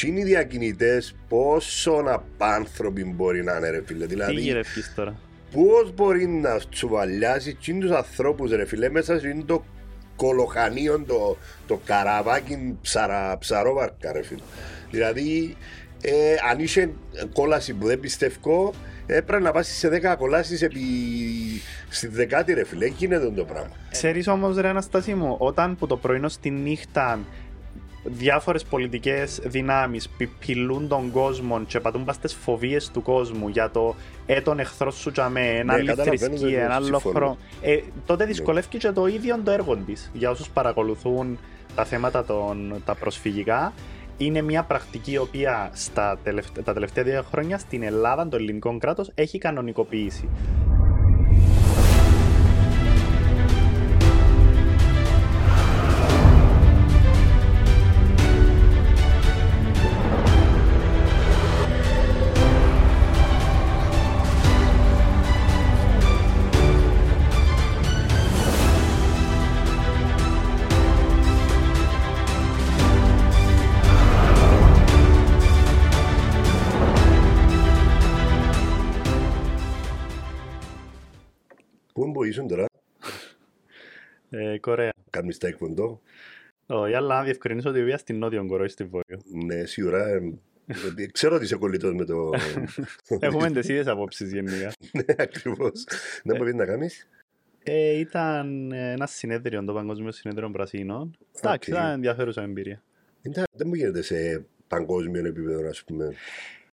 Τι είναι οι διακινητές πόσο απάνθρωποι μπορεί να είναι ρε φίλε. Τι Δηλαδή γυρεύεις τώρα. πώς μπορεί να τσουβαλιάσει τι τους ανθρώπους ρε φίλε μέσα σε το κολοχανίο το, το καραβάκι ψαρα, ψαρόβαρκα ρε φίλε. Δηλαδή ε, αν είσαι κόλαση που δεν πιστεύω έπρεπε να πάσει σε 10 κολάσεις επί... στη δεκάτη ρε φίλε. Γίνεται το πράγμα. Ξέρεις όμως ρε Αναστάση μου, όταν που το πρωινό στη νύχτα διάφορες πολιτικές δυνάμεις πιπηλούν τον κόσμο και πατούν πας στις φοβίες του κόσμου για το ε τον εχθρό σου τζαμέ, ένα άλλη Ναι, καταλαβαίνω, θρησκεία, δεν ένα άλλο συμφωνώ. χρόνο. Ε, τότε δυσκολεύει και το ίδιο το έργο της. Για όσους παρακολουθούν τα θέματα των, τα προσφυγικά, είναι μια πρακτική η οποία στα τελευταία, τα τελευταία δύο χρόνια στην Ελλάδα το ελληνικό κράτος έχει κανονικοποιήσει. Ε, Κορέα. κάνεις τα εκποντό. Όχι, αλλά να διευκρινίσω ότι βία στην Νότιο Κορέα στη Βόρειο. Ναι, σίγουρα. ε, γιατί Ξέρω ότι είσαι κολλητός με το... Έχουμε τις ίδιες απόψεις γενικά. Ναι, ακριβώς. Δεν μπορεί να κάνεις. Ε, ήταν ένα συνέδριο, το Παγκόσμιο Συνέδριο Πρασίνων. Εντάξει, Οκ. ήταν ενδιαφέρουσα εμπειρία. Εντάξει, Δεν μου γίνεται σε παγκόσμιο επίπεδο, ας πούμε.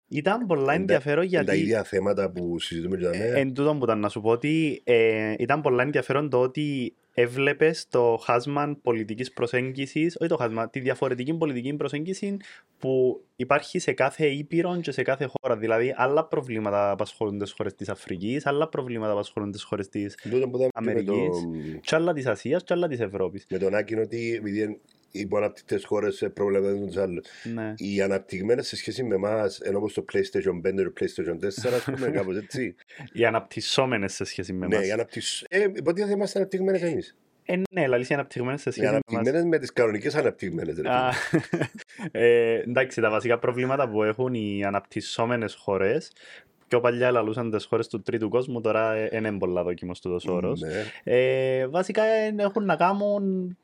Ήταν πολλά Είναι τα- ενδιαφέρον Είναι τα γιατί. ίδια θέματα που συζητούμε και τα Ε, μέρα. Εν τούτο που ήταν να σου πω ότι ε, ήταν πολλά ενδιαφέρον το ότι έβλεπες το χάσμα πολιτικής προσέγγισης, όχι το χάσμα, τη διαφορετική πολιτική προσέγγιση που υπάρχει σε κάθε ήπειρο και σε κάθε χώρα. Δηλαδή, άλλα προβλήματα απασχολούν τις χώρες της Αφρικής, άλλα προβλήματα απασχολούν τις χώρες της. Τούτο που ήταν και με, το, Αμερικής. και άλλα της Ασίας, και άλλα της Ευρώπης. με τον Άκη είναι ότι επειδή είναι οι υποαναπτυκτές χώρες προβληματίζουν τους άλλους. Ναι. Οι αναπτυγμένες σε σχέση με εμάς, ενώ όπως το PlayStation 5 το PlayStation 4, ας πούμε κάπως έτσι. Οι αναπτυσσόμενες σε σχέση με ναι, εμάς. οι αναπτυσ... Ε, υποτίθεται είμαστε αναπτυγμένες εμείς. Ε, ναι, δηλαδή οι αναπτυγμένες σε Οι σχέση με εμάς. αναπτυγμένες με τις κανονικές αναπτυγμένες. ρε Α, φίλε. ε, εντάξει, τα βασικά προβλήματα που έχουν οι αναπτυσσόμενες χώρες. Πιο παλιά λαλούσαν τις χώρες του τρίτου κόσμου, τώρα ε, είναι πολλά δόκιμος του όρος. Ναι. Ε, βασικά ε, έχουν να κάνουν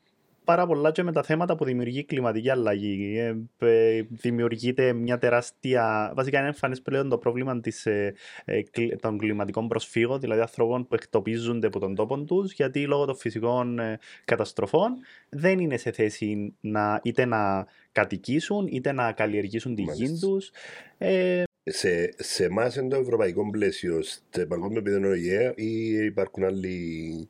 πάρα πολλά και με τα θέματα που δημιουργεί η κλιματική αλλαγή. Ε, ε, δημιουργείται μια τεράστια. Βασικά είναι εμφανές πλέον το πρόβλημα της, ε, ε, κλι- των κλιματικών προσφύγων, δηλαδή ανθρώπων που εκτοπίζονται από τον τόπο τους, γιατί λόγω των φυσικών ε, καταστροφών δεν είναι σε θέση να, είτε να κατοικήσουν είτε να καλλιεργήσουν τη γη Μάλιστα. τους. Ε, Σε, σε εμάς είναι το ευρωπαϊκό πλαίσιο, στο παγκόσμιο επίπεδο ΟΗΕ ή υπάρχουν άλλοι...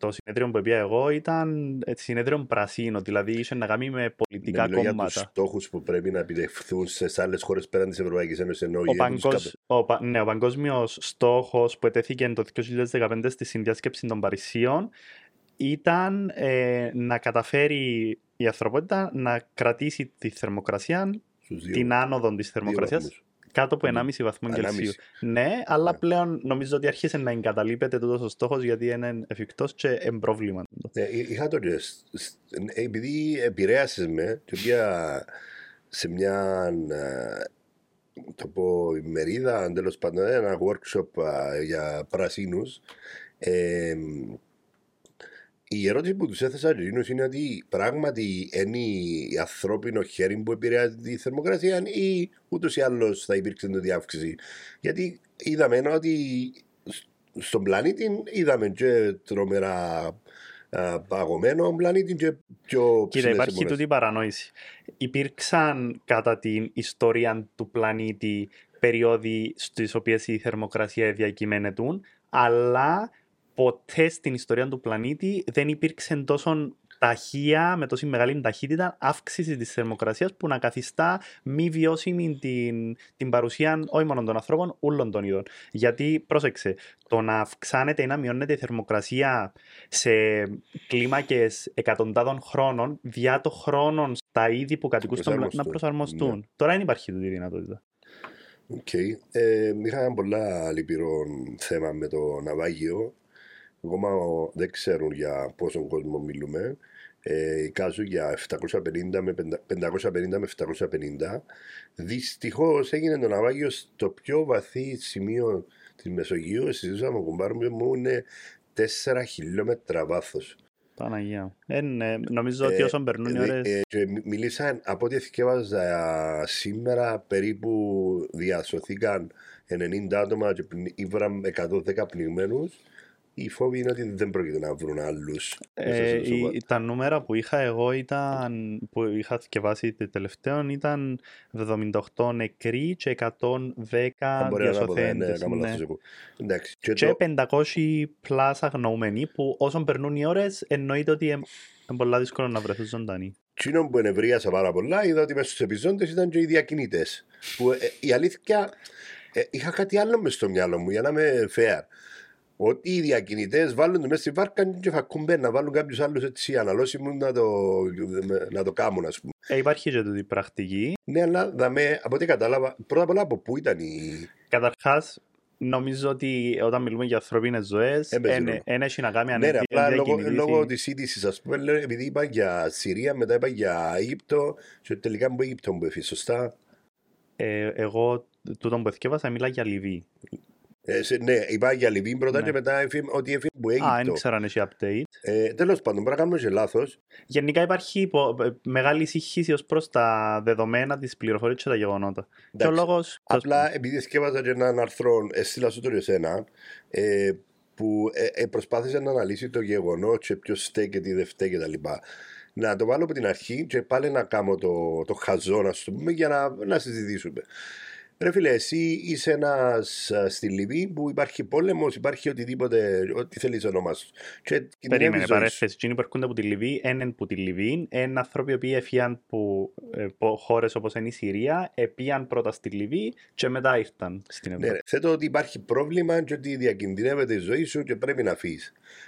το συνέδριο που πήγα εγώ ήταν ε, συνέδριο πρασίνο, δηλαδή είχε να κάνει με πολιτικά Ναι, μιλώ για τους κόμματα. στόχους που πρέπει να επιτευχθούν σε άλλες χώρες πέραν της Ευρωπαϊκής Ένωσης ενώ Ο, ΟΗΕ τους παγκοσ... καπε- ο, πα- ναι, ο παγκόσμιος στόχος που ετέθηκε το 2015 στη συνδιάσκεψη των Παρισίων ήταν ε, να καταφέρει η ανθρωπότητα να κρατήσει τη θερμοκρασία, στους δύο- την άνοδο της δύο θερμοκρασίας βαθμούς. Κάτω από Mm. 1,5 βαθμό Κελσίου. Ανάμιση. Ναι, αλλά Ναι. πλέον νομίζω ότι άρχισε να εγκαταλείπεται τούτος ο στόχος γιατί είναι εφικτός και εμπρόβλημα. Ναι, εί- είχα το και σ- σ- ε, επειδή επηρέασες με και πήγα σε μια ε, το πω ημερίδα τέλος πάντων ένα workshop α, για πρασίνους ε, η ερώτηση που τους έθεσα εκείνους είναι ότι πράγματι είναι η ανθρώπινο χέρι που επηρεάζει τη θερμοκρασία ή ούτως ή άλλως θα υπήρξε τότε αύξηση. Γιατί είδαμε ότι σ- στον πλανήτη είδαμε και τρομερά α, παγωμένο πλανήτη και πιο Κοίτα, ψηλές υπάρχει εμπορές. τούτη η παρανόηση. Υπήρξαν κατά την ιστορία του πλανήτη περιόδοι στις οποίες η θερμοκρασία διακυμαίνεται, αλλά ποτέ στην ιστορία του πλανήτη δεν υπήρξε τόσο ταχεία, με τόση μεγάλη ταχύτητα αύξηση της θερμοκρασίας που να καθιστά μη βιώσιμη την, την παρουσία όχι μόνο των ανθρώπων, όλων των ειδών. Γιατί, πρόσεξε, το να αυξάνεται ή να μειώνεται η θερμοκρασία σε κλίμακες εκατοντάδων χρόνων, διά το χρόνων στα είδη που κατοικούν στον πλανήτη να προσαρμοστούν. προσαρμοστούν. Τώρα δεν υπάρχει τούτη η δυνατότητα. Οκ. Ε, είχα ένα πολλά λυπηρό θέμα με το ναυάγιο. Ακόμα ο- δεν ξέρουν για πόσον κόσμο μιλούμε. ε, εικάζουν για 750 με 550 με 750. Δυστυχώς έγινε το ναυάγιο στο πιο βαθύ σημείο της Μεσογείου. Συζητούσαμε με κουμπάρουμε μου είναι 4 χιλιόμετρα βάθος. Παναγία. Ε, ναι, νομίζω ότι όσο περνούν οι Ε, ώρες... ε, και μι- μιλήσαν, από ό,τι θυκεύαζα σήμερα, περίπου διασωθήκαν 90 άτομα και πνι- ήβραν 110 πνιγμένους. Η φόβη είναι ότι δεν πρόκειται να βρουν άλλους. μέσα Ε, στο σώμα. η- τα νούμερα που είχα εγώ ήταν, που είχα θυκευάσει το τελευταίο ήταν 78 νεκροί και 110 μπορεί να είναι από τα- ναι, διασωθέντες. κάνω ναι. λάθος εγώ. Εντάξει. Και Και το- 500 πλάς αγνοούμενοι που όσο περνούν οι ώρες εννοείται ότι είναι πολλά δύσκολο να βρεθούν ζωντανοί. Εκείνο που ενευρίασα πάρα πολλά είδα ότι μέσα στους επιζώντες ήταν και οι διακινητές. Που ε, η αλήθεια ε, είχα κάτι άλλο μες στο μυαλό μου για να είμαι fair. Ότι οι διακινητές βάλουν το μέσα στη βάρκα και θα κουμπέν να βάλουν κάποιους άλλους έτσι αναλώσιμους να το, να το κάνουν ας πούμε. Ε, υπάρχει και τούτη πρακτική. Ναι, αλλά δαμε, από ό,τι κατάλαβα, πρώτα απ' όλα από πού ήταν η. Καταρχάς, νομίζω ότι όταν μιλούμε για ανθρώπινες ζωές, Δεν παίζει δεν ρόλο. έχει να κάνει αν Ναι, ρε, είναι απλά λόγω, διακινητής λόγω ή- της είδησης, ας πούμε, λέω, επειδή είπα για Συρία, μετά είπα για Αίγυπτο, και τελικά μου Αίγυπτο μου έφυγε, σωστά. Ε, εγώ τούτο που εθιέβασα μιλά για Λιβύη. Ε, σε- ναι, είπα για Λιβύη πρώτα Ναι. και μετά έφυγε, ότι έφυγε από Α, δεν Αίγυπτο. ξέρω αν έχει update. Ε, Τέλος πάντων, μπορεί να κάνουμε και λάθος. Γενικά υπάρχει υπο- ε, μεγάλη συγχύση ως προς τα δεδομένα της πληροφορίας και τα γεγονότα. Και ο λόγος... Απλά επειδή σκέφαζα και έναν αρθρό, έστειλα σου το για σένα, ε, που ε, ε, προσπάθησε να αναλύσει το γεγονός και ποιος στέκει, τι δεν φταίει κτλ. Να το βάλω από την αρχή και πάλι να κάνω το, το χαζό, να σου πούμε, για να, να συζητήσουμε. Ρε φίλε, εσύ είσαι ένας στη Λιβύη που υπάρχει πόλεμος, υπάρχει οτιδήποτε, ό,τι θέλεις όνομα σου. Και κινδυνεύει Περίμενε, η ζωής σου. παρέθεση. Εκείνοι που έρχονται από τη Λιβύη, έναν που τη Λιβύη, είναι άνθρωποι που έφυγαν από ε, από χώρες όπως είναι η Συρία, επίαν πρώτα στη Λιβύη και μετά ήρθαν στην Ναι, Ευρώπη. ρε. Θέτω ότι υπάρχει πρόβλημα και ότι διακινδυνεύεται η ζωή σου και πρέπει να φύγει.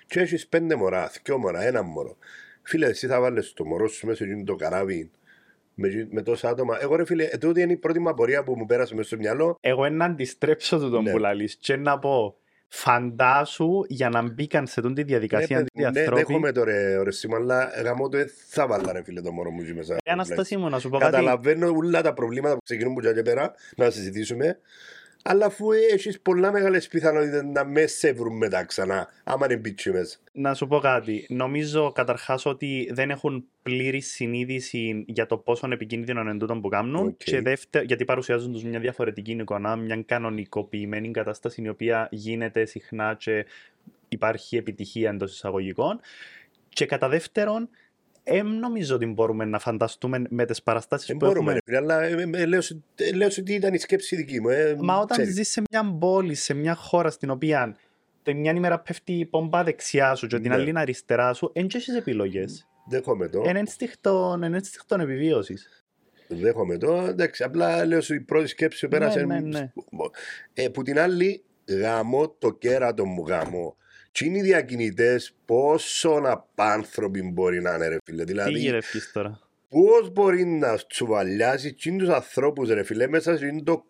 Και έχεις πέντε μωρά, δυο μωρά, ένα μωρό. Φίλε, εσύ θα βάλεις το μωρό σου μέσα σε το καράβι με, με τόσα άτομα. Εγώ, ρε φίλε, ε, τούτη είναι η πρώτη μου απορία που μου πέρασε μέσα στο μυαλό. Εγώ να αντιστρέψω του τον Ναι. που λαλείς και να πω φαντάσου για να μπήκαν σε τούτη τη διαδικασία Ναι, οι παιδί μου, ναι, άνθρωποι. δέχομαι το ρε, ρε Σίμω, αλλά γαμώ το, ε, θα βάλα ρε φίλε το μωρό μου εκεί μέσα. Ε, Αναστασία μου, να σου πω κάτι. Καταλαβαίνω όλα τα προβλήματα που ξεκινούν που και πέρα να συζητήσουμε. Αλλά αφού έχεις πολλά μεγάλες πιθανότητες να με σε βρουν μετά ξανά, άμα είναι μπίτσι μέσα. Να σου πω κάτι. Νομίζω καταρχάς ότι δεν έχουν πλήρη συνείδηση για το πόσο επικίνδυνο είναι τούτο που κάνουν. Οκ. Και δεύτερο, γιατί παρουσιάζουν τους μια διαφορετική εικόνα, μια κανονικοποιημένη κατάσταση η οποία γίνεται συχνά και υπάρχει επιτυχία εντός εισαγωγικών. Και κατά δεύτερον, δεν νομίζω ότι μπορούμε να φανταστούμε με τις παραστάσεις Δεν που μπορούμε, έχουμε. ρε φίλε, αλλά ε, ε, ε, λέω, σου- ε, λέω σου ότι ήταν η σκέψη δική μου. Ε, Μα όταν ξέρεις. ζεις σε μια πόλη, σε μια χώρα στην οποία την μια ημέρα πέφτει η πομπά δεξιά σου και την Ναι. άλλη είναι αριστερά σου, δεν έχεις επιλογές. Δέχομαι το. Είναι ένστικτο επιβίωσης. Δέχομαι το. Εντάξει, απλά λέω σου η πρώτη σκέψη που πέρασε. ναι, ναι. Ε, που την άλλη, γαμώ το κέρατο μου γαμώ. Τι είναι οι διακινητές, πόσο απάνθρωποι μπορεί να είναι, ρε φίλε. Τι Δηλαδή, γυρεύεις τώρα; πώς μπορεί να τσουβαλιάσει τους ανθρώπους, ρε φίλε, μέσα σε εκείνο το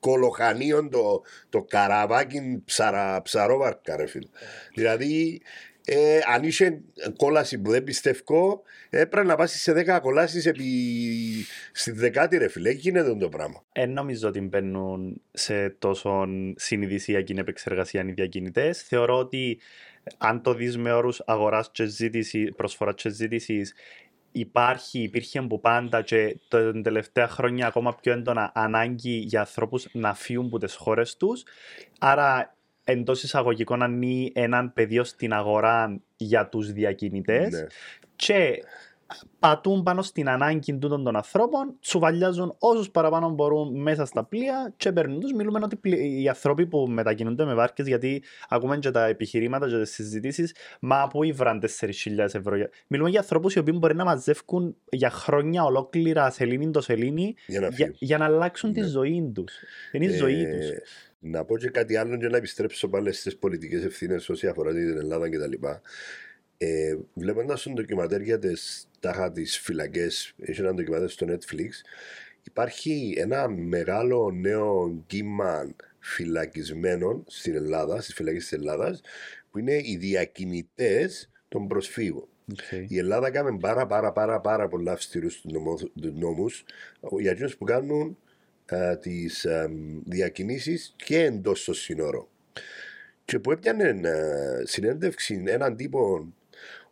κολοχανίο, το, το καραβάκι ψαρα, ψαρόβαρκα, ρε φίλε. δηλαδή, ε, αν είσαι κόλαση που δεν πιστεύω, έπρεπε να πάσει σε 10 κολάσεις επί... στη δεκάτη, ρε φίλε. Γίνεται το πράγμα. Δεν νομίζω ότι μπαίνουν σε τόσο συνειδησιακή επεξεργασία οι διακινητές. Θεωρώ ότι αν το δεις με όρους αγοράς και ζήτηση, προσφοράς και ζήτησης, υπάρχει, υπήρχε από πάντα και τα τελευταία χρόνια ακόμα πιο έντονα ανάγκη για ανθρώπους να φύγουν από τις χώρες τους. Άρα εντός εισαγωγικών ανοίγει έναν πεδίο στην αγορά για τους διακινητές Ναι. και πατούν πάνω στην ανάγκη τούτων των ανθρώπων, τσουβαλιάζουν όσους παραπάνω μπορούν μέσα στα πλοία και παίρνουν τους. Μιλούμε ότι πλη- οι άνθρωποι που μετακινούνται με βάρκες, γιατί ακούμε και τα επιχειρήματα και τις συζητήσεις, μα πού ήβραν 4.000 ευρώ. για- Μιλούμε για ανθρώπους οι οποίοι μπορεί να μαζεύουν για χρόνια ολόκληρα σελήνη το σελήνη Για να για, φύγουν. για να αλλάξουν τη Ναι. ζωή τους. Είναι η ζωή Ε, τους. Να πω και κάτι άλλο και να επιστρέψω πάλι στις πολιτικές ευθύνες όσοι αφορά την Ελλάδα κτλ. Ε, Βλέποντας τον ντοκιματέρ για τις τάχα τις φυλακές, έχει ένα ντοκιματέρ στο Netflix, υπάρχει ένα μεγάλο νέο κύμα φυλακισμένων στην Ελλάδα, στις φυλακές της Ελλάδας, που είναι οι διακινητές των προσφύγων. Okay. Η Ελλάδα κάνει πάρα πάρα πάρα πάρα πολλά αυστηρούς τους νόμους για εκείνους που κάνουν ε, τις ε, διακινήσεις και εντός των σύνορων. Και που έπιανε ε, συνέντευξη έναν τύπο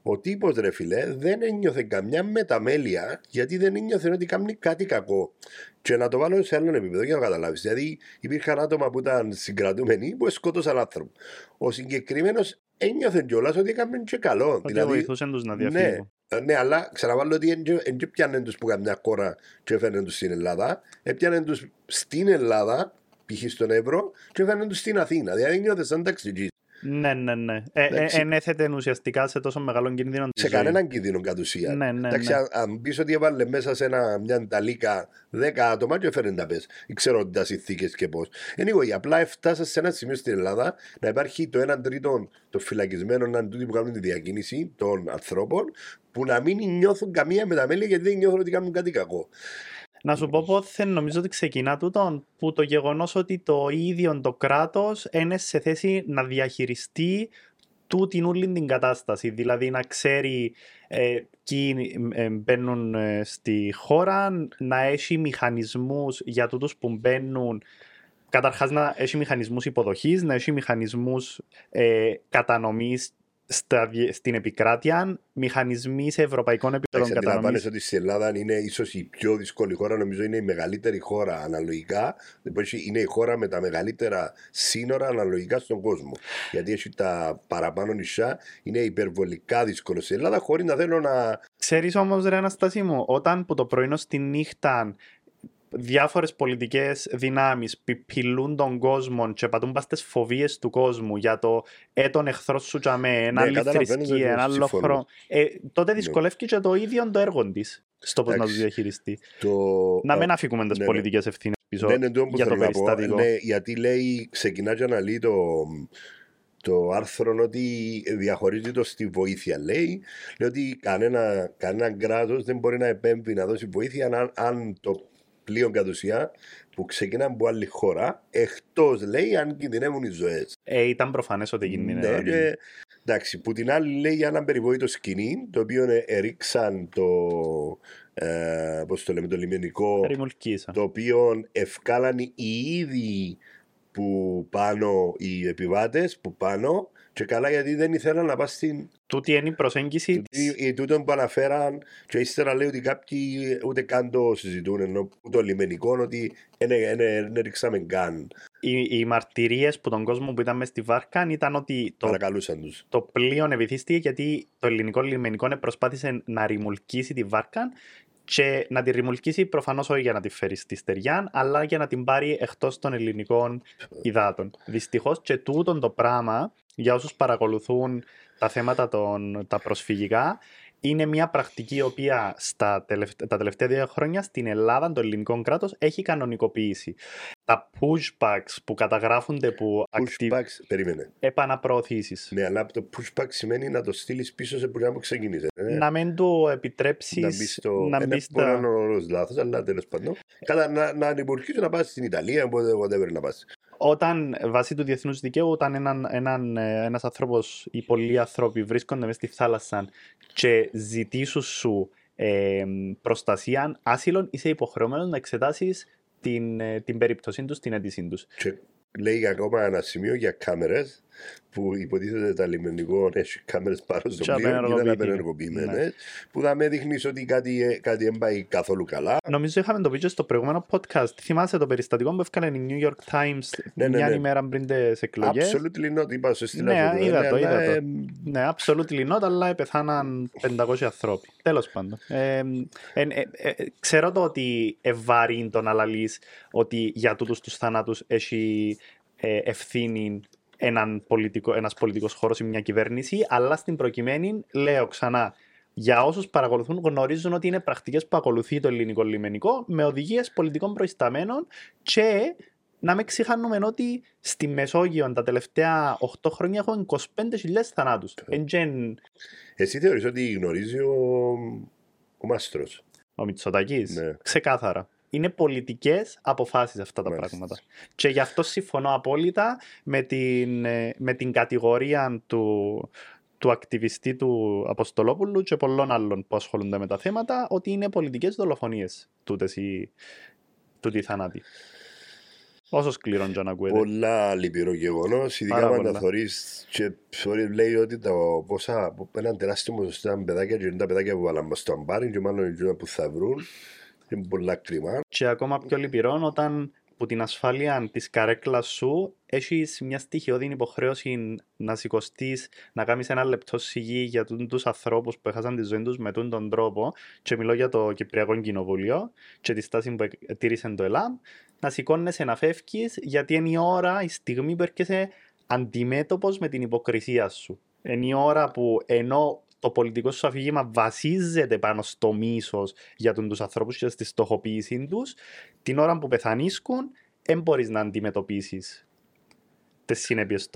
ο τύπος ρε φιλέ δεν ένιωθε καμιά μεταμέλεια γιατί δεν ένιωθε ότι κάνει κάτι κακό. Και να το βάλω σε άλλο επίπεδο για να καταλάβεις. Δηλαδή υπήρχαν άτομα που ήταν συγκρατούμενοι που σκότωσαν άνθρωπο. Ο συγκεκριμένος ένιωθε κιόλας ότι έκαμε και καλό. Ότι δηλαδή, βοηθούσαν τους να ναι, διαφύγουν. ναι, αλλά ξαναβάλω ότι δεν πιάνουν τους που καμιά χώρα και έφεραν τους στην Ελλάδα. Έπιαναν τους στην Ελλάδα, π.χ. στον Εύρο, και έφεραν τους στην Αθήνα. Δηλαδή νιώθε σαν ταξιτζή. Ναι, ναι, ναι. Ε, ε, Εντάξει. ενέθετε ουσιαστικά σε τόσο μεγάλο κίνδυνο της σε ζωής. κανέναν κίνδυνο κατ' ουσία. Ναι, ναι, Εντάξει, ναι. αν, αν πεις ότι έβαλε μέσα σε ένα, μια ταλίκα 10 άτομα και έφερε τα πες. Ξέρω ότι τα συνθήκες και πώς. Anyway, απλά έφτασα σε ένα σημείο στην Ελλάδα να υπάρχει το 1 τρίτο των φυλακισμένων αν τούτοι που κάνουν τη διακίνηση των ανθρώπων που να μην νιώθουν καμία μεταμέλεια γιατί δεν νιώθουν ότι κάνουν κάτι κακό. Να σου πω πότε νομίζω ότι ξεκινά τούτο που το γεγονός ότι το ίδιο το κράτος είναι σε θέση να διαχειριστεί τούτην όλη την κατάσταση. Δηλαδή να ξέρει ε, ποιοι ε, μπαίνουν ε, στη χώρα, να έχει μηχανισμούς για τούτους που μπαίνουν Καταρχάς να έχει μηχανισμούς υποδοχής, να έχει μηχανισμούς ε, κατανομής στα, διε- στην επικράτεια, μηχανισμοί σε ευρωπαϊκών επίπεδων Εντάξει, κατανομής. αντιλαμβάνεσαι ότι στην Ελλάδα είναι ίσως η πιο δύσκολη χώρα, νομίζω είναι η μεγαλύτερη χώρα αναλογικά. Λοιπόν, έχει- είναι η χώρα με τα μεγαλύτερα σύνορα αναλογικά στον κόσμο. Γιατί έχει τα παραπάνω νησιά, είναι υπερβολικά δύσκολο στην Ελλάδα, χωρίς να θέλω να. Ξέρεις όμως ρε Αναστάση μου, όταν που το πρωινό στη νύχτα διάφορες πολιτικές δυνάμεις πιπηλούν τον κόσμο και πατούν πας στις φοβίες του κόσμου για το ε τον εχθρό σου τζαμέ, ένα άλλη Ναι, καταλαβαίνω, θρησκεία, δεν ένα άλλο συμφωνώ. Ναι. χρόνο. Ε, τότε δυσκολεύει και το ίδιο το έργο της στο πώς να το Εντάξει. διαχειριστεί. Το... Να μην αφήκουμε τις ναι, ναι. πολιτικές ευθύνες πίσω Ναι, είναι τούτο που για το θέλω να πω. περιστατικό. Ναι, γιατί λέει, ξεκινά και αναλύει το, το άρθρο ότι διαχωρίζει το στη βοήθεια. Λέει, λέει ότι κανένα, κανένα κράτος δεν μπορεί να επέμβει να δώσει βοήθεια αν, αν το πλοίο κατ' ουσία που ξεκινά από άλλη χώρα, εκτός λέει αν κινδυνεύουν οι ζωές. Ε, ήταν προφανές ότι κινδυνεύει. Ναι, και, εντάξει, που την άλλη λέει για ένα περιβόητο σκηνή, το οποίο ε, ερίξαν το, ε, πώς το λέμε, το λιμενικό, Ρημουλκίσα. το οποίο ευκάλαν οι ίδιοι που πάνω, οι επιβάτες που πάνω, και καλά γιατί δεν ήθελαν να πας στην Τούτη είναι η προσέγγιση της... ή τούτον που αναφέραν και ύστερα λέει ότι κάποιοι ούτε καν το συζητούν ενώ που το λιμενικός ότι δεν ρίξαμε καν Οι, οι μαρτυρίες που τον κόσμο που ήταν μες στη βάρκα ήταν ότι το παρακαλούσαν τους. το πλοίο ευηθίστηκε γιατί το ελληνικό λιμενικό προσπάθησε να ρημουλκίσει τη βάρκα και να τη ρημουλκίσει προφανώς όχι για να τη φέρει στη στεριά, αλλά για να την πάρει εκτός των ελληνικών υδάτων. Δυστυχώς και τούτον το πράγμα, για όσους παρακολουθούν τα θέματα των, τα προσφυγικά, είναι μια πρακτική η οποία στα τελευταία, τα τελευταία δύο χρόνια στην Ελλάδα το ελληνικό κράτος έχει κανονικοποιήσει. Τα pushbacks που καταγράφονται που active pushbacks, περίμενε επαναπροωθήσεις. ναι αλλά το pushback σημαίνει να το στείλεις πίσω σε που ξεκίνησε ε. να μην του επιτρέψεις να μπεις στο. να ένα μπεις μπορεί να στα... είναι ο λάθος, αλλά τέλος πάντων. Κατά να, να ανυπουργήσω να πας στην Ιταλία, οπότε whatever να πας. Όταν βάσει του διεθνούς δικαίου, όταν έναν, έναν, ε, ένας άνθρωπος ή πολλοί άνθρωποι βρίσκονται μέσα στη θάλασσα και ζητήσουν σου ε, προστασία, άσυλον, είσαι υποχρεωμένος να εξετάσεις την, ε, την περίπτωσή τους, την αίτησή τους. Και λέει ακόμα ένα σημείο για κάμερες που υποτίθεται τα λιμενικό έχει κάμερε πάνω στο Και πλοίο και ήταν απενεργοποιητικές. απενεργοποιημένε. Που θα με δείχνει ότι κάτι, ε, κάτι δεν πάει καθόλου καλά. Νομίζω είχαμε το βίντεο στο προηγούμενο podcast. Θυμάσαι το περιστατικό που έφκανε η New York Times Ναι, ναι, μια ναι. ημέρα πριν τις εκλογές; Absolutely not, είπα στο στείλα Ναι, σου, είδα το, αλλά, είδα το. ε, Ναι, absolutely not, αλλά πεθάναν 500 ανθρώποι. Τέλος πάντων. Ε, ε, ε, ε, ξέρω το ότι ευαρύνει τον αλαλής ότι για τούτους τους θανάτους έχει ε, ευθύνη έναν πολιτικό, ένας πολιτικός χώρος ή μια κυβέρνηση, αλλά στην προκειμένη, λέω ξανά, για όσους παρακολουθούν γνωρίζουν ότι είναι πρακτικές που ακολουθεί το ελληνικό λιμενικό με οδηγίες πολιτικών προϊσταμένων και να μην ξεχάνουμε ότι στη Μεσόγειο τα τελευταία 8 χρόνια έχουμε 25.000 θανάτους. Εντζεν Εσύ θεωρείς ότι γνωρίζει ο, ο Μάστρος; ο Μητσοτάκης; Ναι. Ξεκάθαρα. Είναι πολιτικές αποφάσεις αυτά τα Μάλιστα. πράγματα. Και γι' αυτό συμφωνώ απόλυτα με την, ε, με την κατηγορία του, του ακτιβιστή του Αποστολόπουλου και πολλών άλλων που ασχολούνται με τα θέματα ότι είναι πολιτικές δολοφονίες τούτες οι, τούτοι οι θάνατοι. Όσο σκληρό και να ακούεται. Πολλά λυπηρό γεγονός. Ειδικά Πάρα αν πολλά. τα θωρεί και θωρείς, λέει ότι το πόσα, έναν τεράστιο ποσοστό ήταν παιδάκια και είναι τα παιδάκια που βάλαμε στο αμπάρι και μάλλον είναι που θα βρουν. Είναι πολλά κρίμα. Και ακόμα πιο λυπηρό όταν που την ασφάλεια της καρέκλας σου έχεις μια στοιχειώδη υποχρέωση να σηκωστείς, να κάνεις ένα λεπτό σιγή για τους ανθρώπους που έχασαν τη ζωή τους με τούτον τον τρόπο. Και μιλώ για το Κυπριακό Κοινοβούλιο και τη στάση που τήρησε το ΕΛΑΜ. Να σηκώνεσαι να φεύγεις γιατί είναι η ώρα, η στιγμή που έρχεσαι αντιμέτωπος με την υποκρισία σου. Είναι η ώρα που ενώ το πολιτικό σου αφήγημα βασίζεται πάνω στο μίσος για τους ανθρώπους και στη στοχοποίηση τους, την ώρα που πεθανίσκουν, δεν μπορείς να αντιμετωπίσεις τις συνέπειες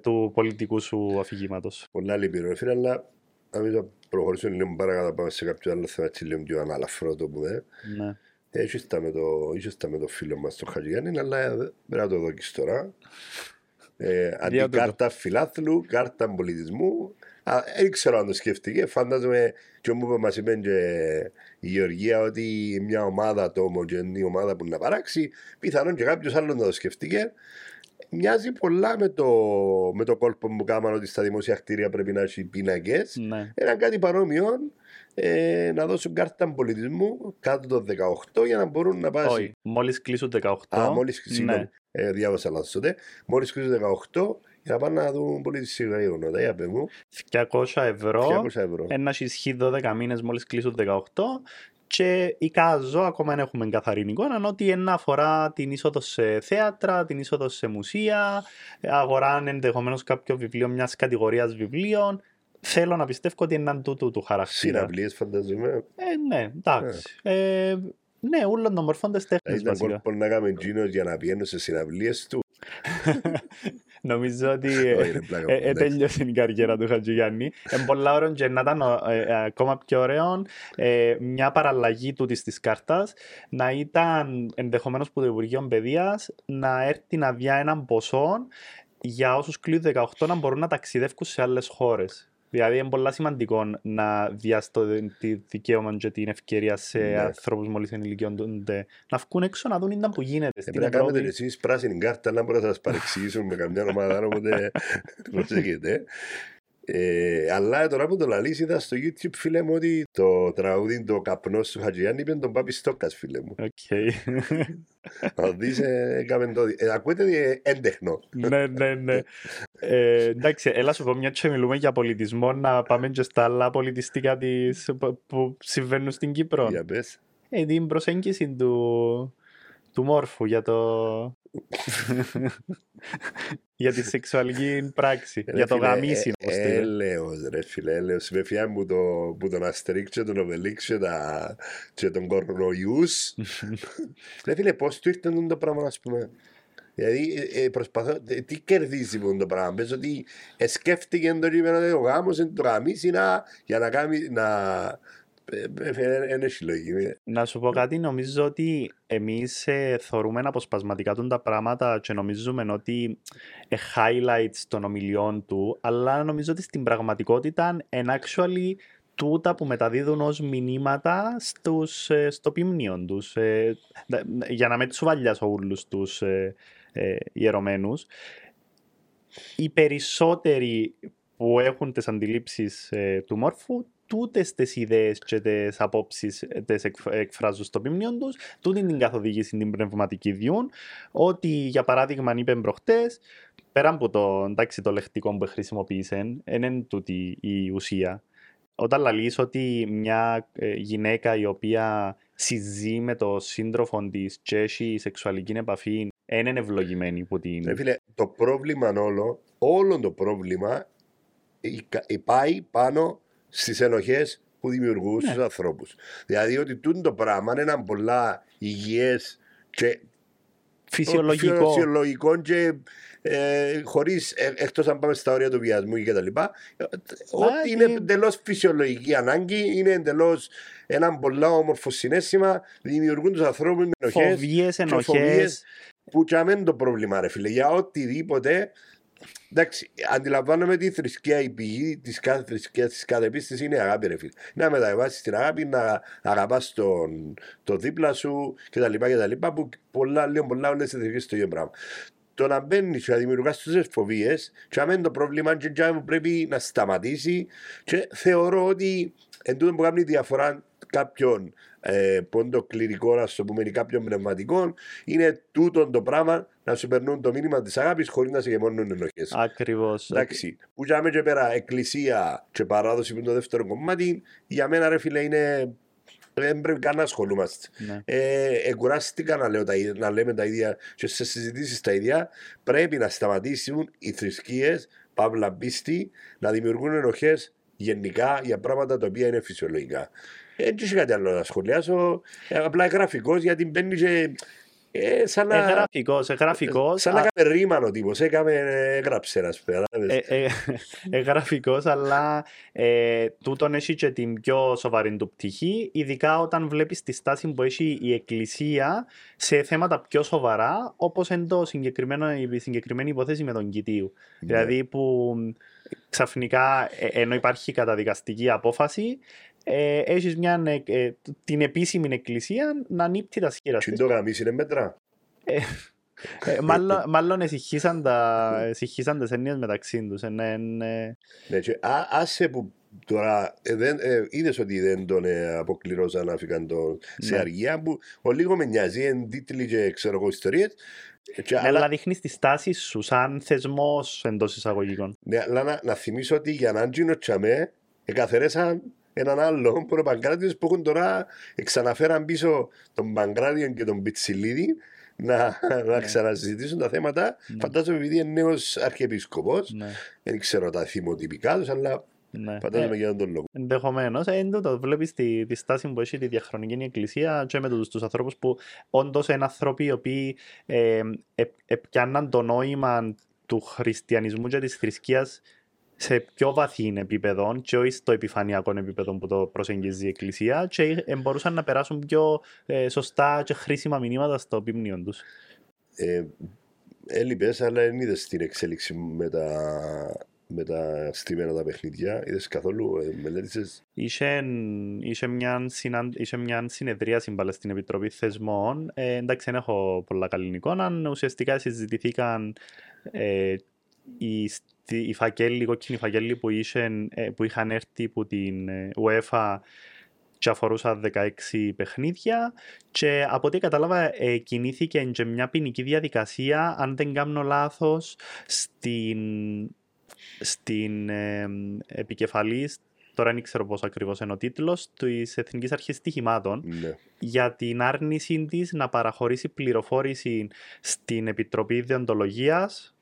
του πολιτικού σου αφηγήματος. Πολλά λυπηρό. ρε Φίλε, αλλά νομίζω προχωρήσουμε λίγο παρακάτω πάμε σε κάποιο άλλο θέμα έτσι λίγο πιο αναλαφρό το που δε. Ναι. Έχεις τα με το, είχες τα με το φίλο μας τον Χατζηγιάννη, αλλά ε, πρέπει να το δω και τώρα. Ε, αντί Για τούτο. κάρτα φιλάθλου, κάρτα πολιτισμού. Α, Δεν ξέρω αν το σκέφτηκε. Φαντάζομαι και μου είπε, μας είπε και η Γεωργία ότι μια ομάδα το όμω και είναι η ομάδα που να παράξει. Πιθανόν και κάποιος άλλος να το σκεφτήκε. Μοιάζει πολλά με το, με το κόλπο που κάναμε ότι στα δημόσια κτίρια πρέπει να έχει πίνακες. ναι. Ένα κάτι παρόμοιο ε, να δώσουν κάρτα πολιτισμού κάτω των 18 για να μπορούν να πάνε. Όχι, μόλις κλείσουν 18. Α, μόλις συγγνώμη, ναι. ε, διάβασα λάθος τότε. Μόλις κλείσουν 18 για να πάνε να δουν πολιτιστικά γεγονότα. Για πες μου, 200 ευρώ. 200 ευρώ. Ένας ισχύει 12 μήνες μόλις κλείσουν 18. Και εικάζω, ακόμα δεν έχουμε καθαρή εικόνα, ότι ένα αφορά την είσοδο σε θέατρα, την είσοδο σε μουσεία, αγοράν ενδεχομένως κάποιο βιβλίο μιας κατηγορίας βιβλίων. Θέλω να πιστεύω ότι είναι έναν τούτου του χαρακτήρα. Συναυλίες, φανταζομαι. Ε, ναι, εντάξει. Ε, ναι, όλων των μορφών της Θα τέχνης ήταν βασικά. κόλπο να κάνουμε τζίνος για να πηγαίνουν σε συναυλίες του. Νομίζω ότι Όχι, είναι πλάκα ε, μου, ε, εντάξει. τέλειωσε η καριέρα του Χατζηγιάννη. Είναι πολλά ωραίο και να ήταν ε, ε, ακόμα πιο ωραίο ε, μια παραλλαγή τούτης της κάρτας να ήταν ενδεχομένως που το Υπουργείο Παιδείας να έρθει να διά έναν ποσό για όσους κλείουν 18 να μπορούν να ταξιδεύουν σε άλλες χώρες. Δηλαδή είναι πολύ σημαντικό να διάσει το τη δικαίωμα και την ευκαιρία σε Ναι. ανθρώπους μόλις ενηλικιώνονται να βγουν έξω να δουν ήταν που γίνεται Ε, στην Πρέπει να κάνετε Ευρώπη. εσείς πράσινη κάρτα να μπορείτε να σας παρεξηγήσουν με καμιά ομάδα, οπότε προσέχετε. Ε, αλλά τώρα που το λαλείς είδα στο YouTube φίλε μου ότι το τραγούδι το καπνός του Χατζιάννη είπε τον Πάπη Στόκας φίλε μου. Οκ. Θα δεις ε, έκαμε το... Ε, ακούετε ε, έντεχνο. ναι, ναι, ναι. Ε, εντάξει, έλα σου πω μια και μιλούμε για πολιτισμό να πάμε και στα άλλα πολιτιστικά της, που, που συμβαίνουν στην Κύπρο. Για πες. Ε, την προσέγγιση του, του μόρφου για το... για τη σεξουαλική πράξη, Ρε για το φίλε, γαμίσι, ε, όπως το είπε. Έλεος ρε φίλε, έλεος. Με φιά μου το, που τον Αστρίξ και τον Οβελίξ και, τα, και τον Κορονοϊούς. Ρε φίλε, πώς του ήρθε το πράγμα, ας πούμε; Δηλαδή, ε, ε, προσπαθώ, ε, τι κερδίζει με το πράγμα; Πες ότι ε, σκέφτηκε το κείμενο ότι ο γάμος είναι το γαμίσι να, για να κάνει, να... ε, ε, ε, Είναι συλλογή. Να σου πω κάτι, νομίζω ότι εμείς ε, θεωρούμε αποσπασματικά τον τα πράγματα και νομίζουμε ότι ε, highlights των ομιλιών του, αλλά νομίζω ότι στην πραγματικότητα είναι actually τούτα που μεταδίδουν ως μηνύματα στους, ε, στο ποιμνίο τους, ε, δα- για να μην τους βαλιάσω όλους τους ε, ε, ιερωμένους. Οι περισσότεροι που έχουν τις αντιλήψεις ε, του μόρφου, τούτες τις ιδέες και τις απόψεις ε, τις εκφ- εκφράζουν στο ποιμνίο τους, τούτη την καθοδήγηση την πνευματική διούν, ότι για παράδειγμα είπε προχτές, πέρα από το, εντάξει, το λεκτικό που χρησιμοποίησε, δεν είναι τούτη η ουσία. Όταν λαλείς ότι μια ε, γυναίκα η οποία συζεί με το σύντροφο της και έχει σεξουαλική επαφή, δεν είναι ευλογημένη που την... Ρε φίλε, το πρόβλημα όλο, όλο το πρόβλημα ε, ε, πάει πάνω στις ενοχές που δημιουργούν Ναι. στου ανθρώπους. Δηλαδή ότι τούτο το πράγμα είναι ένα πολλά υγιές και Φυσιολογικό. φυσιολογικό και ε, χωρίς εκτός αν πάμε στα όρια του βιασμού και τα λοιπά. ε, Ό,τι είναι ε, εντελώς φυσιολογική ανάγκη, είναι εντελώς ένα πολλά όμορφο συνέστημα, δημιουργούν τους ανθρώπους με ενοχές Φοβίες, και φοβίες ενοχές. που και αμέν το πρόβλημα ρε φίλε. Για οτιδήποτε Εντάξει, αντιλαμβάνομαι τη θρησκεία, η πηγή της κάθε θρησκείας, της κάθε πίστης είναι η αγάπη, ρε φίλε. Να μεταβάσει την αγάπη, να αγαπάς τον, το δίπλα σου κτλ. κτλ που πολλά, λίγο πολλά όλε τι θρησκείε το ίδιο πράγμα. Το να μπαίνεις και να δημιουργάς τόσε φοβίε, και αν το πρόβλημα και πρέπει να σταματήσει, και θεωρώ ότι εν τούτο που κάνει διαφορά κάποιον ε, πόντο κληρικό, να το πούμε, ή κάποιον πνευματικό, είναι τούτο το πράγμα να σου περνούν το μήνυμα της αγάπης χωρίς να σε γεμώνουν ενοχές. Ακριβώς. Εντάξει. Που για μένα και πέρα, εκκλησία και παράδοση που είναι το δεύτερο κομμάτι, για μένα ρε φίλε είναι δεν πρέπει καν να ασχολούμαστε. Ναι. Ε, εγκουράστηκα να, λέω τα, να λέμε τα ίδια και σε συζητήσεις τα ίδια. Πρέπει να σταματήσουν οι θρησκείες, παύλα πίστη, να δημιουργούν ενοχές γενικά για πράγματα τα οποία είναι φυσιολογικά. Δεν έχει κάτι άλλο να σχολιάσω. Ε, απλά γραφικός γιατί μπαίνει και. Ε, σαν να... Εγγραφικός, εγγραφικός. Σαν να έκαμε ρήμαν ο τύπος, έκαμε, έγραψε να σπέρα. Εγγραφικός, αλλά ε, τούτον έχει και την πιο σοβαρή του πτυχή, ειδικά όταν βλέπεις τη στάση που έχει η Εκκλησία σε θέματα πιο σοβαρά, όπως είναι το συγκεκριμένο, η συγκεκριμένη υπόθεση με τον Κιτίου. Ναι. Δηλαδή που ξαφνικά, ενώ υπάρχει καταδικαστική απόφαση, ε, έχεις μια, ε, την επίσημη εκκλησία να ανήπτει τα σχήρα Τι το γαμίς είναι μέτρα; Ε, ε, μάλλον, μάλλον εσυχήσαν, τα, εσυχήσαν τις έννοιες μεταξύ τους. Ναι, ναι. ναι και, α, άσε που τώρα ε, δεν, ε, είδες ότι δεν τον ε, αποκληρώσαν να φύγαν το, σε ναι. αργία που ο λίγο με νοιάζει, εν τίτλοι και ξέρω εγώ ιστορίες ναι, αλλά δείχνεις τη στάση σου σαν θεσμός εντός εισαγωγικών. Ναι, αλλά να, να θυμίσω ότι για να γίνω τσαμέ, εκαθαρέσαν έναν άλλο προπαγκράτιο που έχουν τώρα ξαναφέραν πίσω τον Παγκράτιο και τον Πιτσιλίδη να, να ναι. ξανασυζητήσουν τα θέματα. Ναι. Φαντάζομαι επειδή είναι νέος αρχιεπίσκοπο, ναι. δεν ξέρω τα θυμοτυπικά τους, αλλά ναι. Φαντάζομαι ε, για τον λόγο. Ενδεχομένως. Ε, το βλέπεις τη, τη στάση που έχει τη διαχρονική εκκλησία και με τους ανθρώπους που όντως είναι άνθρωποι οι οποίοι ε, ε, ε, πιάνναν το νόημα του χριστιανισμού και της θρησκείας σε πιο βαθύ επίπεδο και όχι στο επιφανειακό επίπεδο που το προσεγγίζει η Εκκλησία και μπορούσαν να περάσουν πιο ε, σωστά και χρήσιμα μηνύματα στο πίμνιο τους. Ε, έλειπες, αλλά δεν είδες την εξέλιξη με τα, με τα στήμενα τα παιχνίδια. Είδες καθόλου, ε, μελέτησες; Είχε, είχε, μια, συναν, είχε μια συνεδρία σύμπαλα στην Επιτροπή Θεσμών. Ε, εντάξει, δεν έχω πολλά καλή εικόνα. Ουσιαστικά συζητηθήκαν ε, οι οι φακέλοι, οι κόκκινοι φακέλοι που, είχαν, ε, που είχαν έρθει από την ε, UEFA και αφορούσαν 16 παιχνίδια και από ό,τι κατάλαβα ε, κινήθηκε και μια ποινική διαδικασία αν δεν κάνω λάθος στην, στην ε, επικεφαλής τώρα δεν ξέρω πώς ακριβώς είναι ο τίτλος, της Εθνικής Αρχής Στοιχημάτων ναι. για την άρνηση της να παραχωρήσει πληροφόρηση στην Επιτροπή Διοντολογίας ε,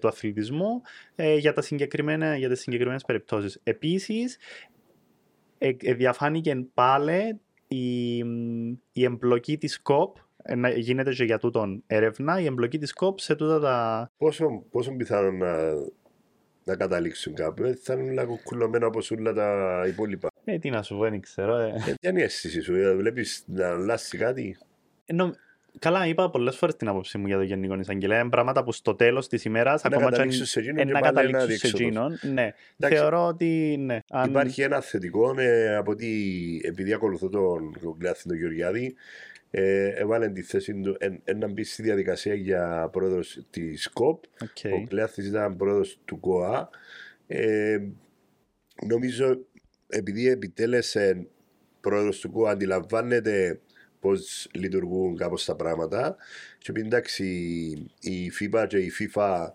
του αθλητισμού ε, για, τα συγκεκριμένα, για τις συγκεκριμένες περιπτώσεις. Επίσης, ε, διαφάνηκε πάλι η, η εμπλοκή της ΚΟΠ γίνεται και για τούτον έρευνα, η εμπλοκή της ΚΟΠ σε τούτα τα... Πόσο, πόσο πιθανό να, να καταλήξουν κάπου, θα είναι λίγο κουκουλωμένα όπως όλα τα υπόλοιπα. Ε, τι να σου πω, δεν ξέρω. Ε. Ε, είναι η αίσθηση σου, βλέπεις να αλλάξει κάτι; Καλά, είπα πολλές φορές την άποψή μου για το Γενικό Εισαγγελέα. Είναι πράγματα που στο τέλος της ημέρας ακόμα και να καταλήξουν σε εκείνον. Ναι. Θεωρώ ότι ναι. Αν... Υπάρχει ένα θετικό, ε, από ότι επειδή ακολουθώ τον Κλεάθη τον Γεωργιάδη, ε, έβαλε τη θέση του να μπει στη διαδικασία για πρόεδρος της ΚΟΠ. Okay. Ο Κλεάθη ήταν πρόεδρος του ΚΟΑ. Ε, νομίζω επειδή επιτέλεσε πρόεδρος του ΚΟΑ, αντιλαμβάνεται πώς λειτουργούν κάπως τα πράγματα. Και επειδή εντάξει, η FIFA και η FIFA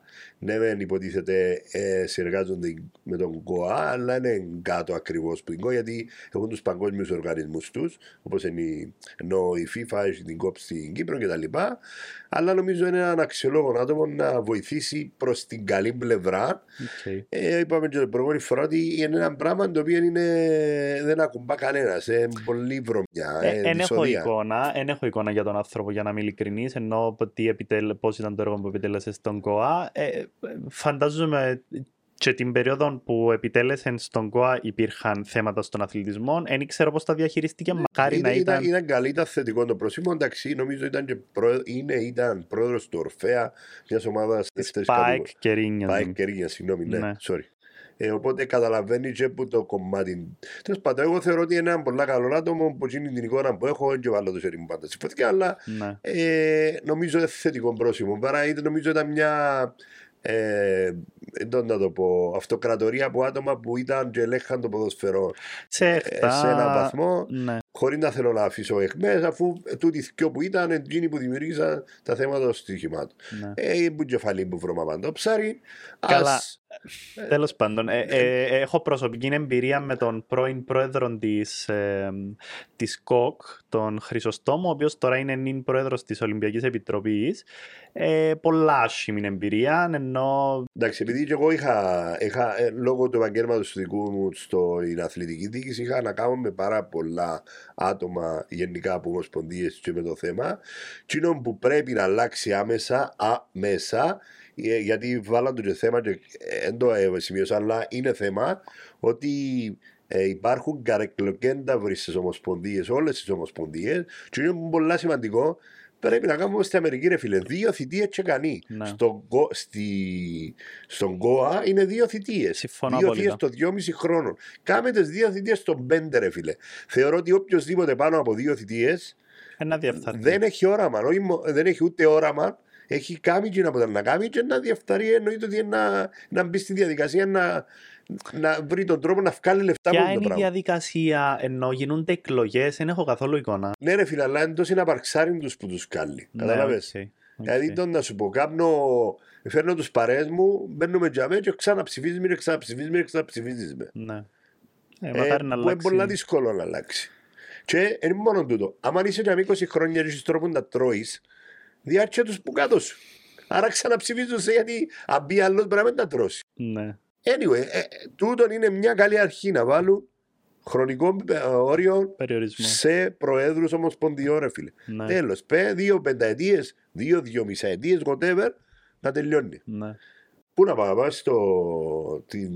ναι, δεν υποτίθεται ε, συνεργάζονται με τον ΚΟΑ, αλλά είναι κάτω ακριβώς που την γιατί έχουν τους παγκόσμιους οργανισμούς τους, όπως είναι ενώ η FIFA έχει την κόψη στην Κύπρο κτλ. Αλλά νομίζω είναι έναν αξιολόγο άτομο να βοηθήσει προς την καλή πλευρά. Okay. Ε, είπαμε και την προηγούμενη φορά ότι είναι ένα πράγμα το οποίο είναι, δεν ακουμπά κανένας. Είναι πολύ βρωμιά. Ε, ε, έχω εικόνα, εν έχω εικόνα για τον άνθρωπο για να είμαι ειλικρινής, ενώ πώς ήταν το έργο που επιτέλεσε στον ΚΟΑ. Ε, φαντάζομαι και την περίοδο που επιτέλεσε στον ΚΟΑ υπήρχαν θέματα στον αθλητισμό. Δεν ξέρω πώς τα διαχειριστήκε. Μακάρι ήταν, να ήταν. Ήταν, ήταν καλή, ήταν θετικό το πρόσημο. Εντάξει, νομίζω ήταν και προ... είναι, ήταν πρόεδρος του Ορφέα, μιας ομάδας δεύτερη κατηγορία. ΠΑΕΕΚ Κερύνειας. ΠΑΕΕΚ Κερύνειας, συγγνώμη, ναι, ναι. sorry. Ε, οπότε καταλαβαίνει και που το κομμάτι. Τέλος πάντων, εγώ θεωρώ ότι είναι ένα πολύ καλό άτομο που είναι την εικόνα που έχω και βάλλω το σιέρι μου πάντα στη αλλά ναι. ε, νομίζω θετικό πρόσημο. Παρά νομίζω ήταν μια ε, δεν να το πω, αυτοκρατορία από άτομα που ήταν και ελέγχαν το ποδοσφαιρό σε, ε, σε έναν βαθμό ναι. χωρίς να θέλω να αφήσω αιχμές αφού τούτοι δυο που ήταν εκείνοι που δημιουργήσαν τα θέματα των στοιχημάτων. Ναι. Ε, που κεφαλή που βρώμα πάντα ψάρι. Καλά. Ας... Τέλος πάντων, ε, ε, έχω προσωπική εμπειρία με τον πρώην πρόεδρο της της ΚΟΚ, τον Χρυσοστόμο, ο οποίος τώρα είναι νυν πρόεδρος της Ολυμπιακής Επιτροπής. Ε, πολλά άσχημη εμπειρία, ενώ. Εντάξει, επειδή και εγώ είχα, είχα ε, λόγω του επαγγέλματος του δικού μου στην αθλητική διοίκηση, είχα να κάνω με πάρα πολλά άτομα γενικά από ομοσπονδίε και με το θέμα. Τι που πρέπει να αλλάξει άμεσα, άμεσα, ε, γιατί βάλαν το θέμα και δεν το σημείωσα, αλλά είναι θέμα ότι ε, υπάρχουν καρεκλοκέντα στις ομοσπονδίες, όλες τις ομοσπονδίες, και είναι πολύ σημαντικό πρέπει να κάνουμε στην Αμερική, ρε φίλε. Δύο θητείες και κανεί. Ναι. Στο, στη, στον ΚΟΑ είναι δύο θητείες. Δύο θητείες το δυόμιση χρόνο. Κάμε τις δύο θητείες στον πέντε, ρε φίλε. Θεωρώ ότι οποιοδήποτε πάνω από δύο θητείες δεν έχει όραμα. Όχι, δεν έχει ούτε όραμα. Έχει κάνει και να να κάνει και να διαφθαρεί. Εννοείται ότι να, να μπει στη διαδικασία να, να βρει τον τρόπο να βγάλει λεφτά Ποια είναι η διαδικασία ενώ γίνονται εκλογές, δεν έχω καθόλου εικόνα. Ναι, ρε φίλε, αλλά είναι τόσο να παρξάρει τους που τους κάλει. Ναι, Κατάλαβες; Okay, Δηλαδή, τον να σου πω, κάνω, φέρνω τους παρέ μου, μπαίνουμε τζαμέ και ξαναψηφίζει με, ξαναψηφίζει με, ξαναψηφίζει με. Ναι. Ε, ε, να που είναι πολύ δύσκολο να αλλάξει. Και είναι μόνο τούτο. Αν είσαι για 20 χρόνια και έχεις τρόπο να τρώεις, διάρκεια τους που κάτω σου. Άρα ξαναψηφίζουν γιατί αν μπει άλλος πρέπει να τα τρώσει. Ναι. Anyway, ε, τούτον είναι μια καλή αρχή να βάλουν χρονικό ε, όριο Περιορισμό. σε προέδρους ομοσπονδιών, ρε φίλε. Ναι. Τέλος, πέ δύο πενταετίες, δύο δυομισαετίες, whatever, να τελειώνει. Ναι. Πού να πάμε, στο την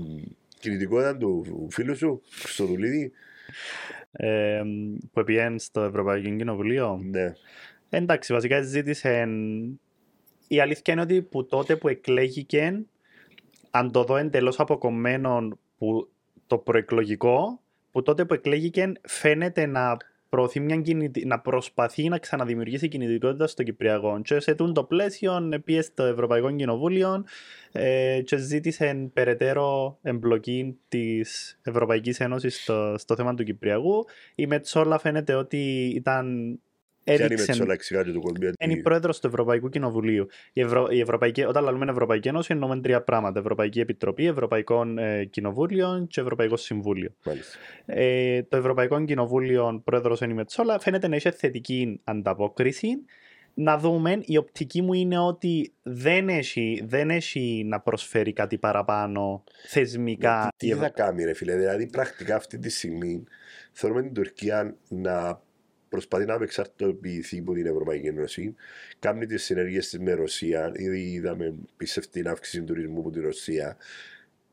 κινητικότητα του φίλου σου, στο δουλίδι. Ε, που πήγαινε στο Ευρωπαϊκό Κοινοβουλίο. Ναι. Εντάξει, βασικά ζήτησε. Η αλήθεια είναι ότι που τότε που εκλέγηκε αν το δω εντελώς αποκομμένο που το προεκλογικό, που τότε που εκλέγηκε φαίνεται να προωθεί μια κινητι... να προσπαθεί να ξαναδημιουργήσει κινητικότητα στο Κυπριακό. Και σε το πλαίσιο πήγε στο Ευρωπαϊκό Κοινοβούλιο ε, και ζήτησε περαιτέρω εμπλοκή της Ευρωπαϊκής Ένωσης στο, στο θέμα του Κυπριακού. Η Μετσόλα φαίνεται ότι ήταν έδειξε. Είναι η πρόεδρος του Ευρωπαϊκού Κοινοβουλίου. Η, Ευρω... η Ευρωπαϊκή... Όταν λέμε Ευρωπαϊκή Ένωση, εννοούμε τρία πράγματα. Ευρωπαϊκή Επιτροπή, Ευρωπαϊκό ε, Κοινοβούλιο και Ευρωπαϊκό Συμβούλιο. Ε, το Ευρωπαϊκό Κοινοβούλιο, πρόεδρος είναι η Μετσόλα, φαίνεται να έχει θετική ανταπόκριση. Να δούμε, η οπτική μου είναι ότι δεν έχει, δεν έχει να προσφέρει κάτι παραπάνω θεσμικά. Τι, τι θα κάνει, ρε φίλε, δηλαδή πρακτικά αυτή τη στιγμή θέλουμε την Τουρκία να προσπαθεί να απεξαρτοποιηθεί από την Ευρωπαϊκή Ένωση. Κάνει τις συνεργίε της με Ρωσία. Ήδη είδαμε πιστευτή αύξηση τουρισμού από τη Ρωσία.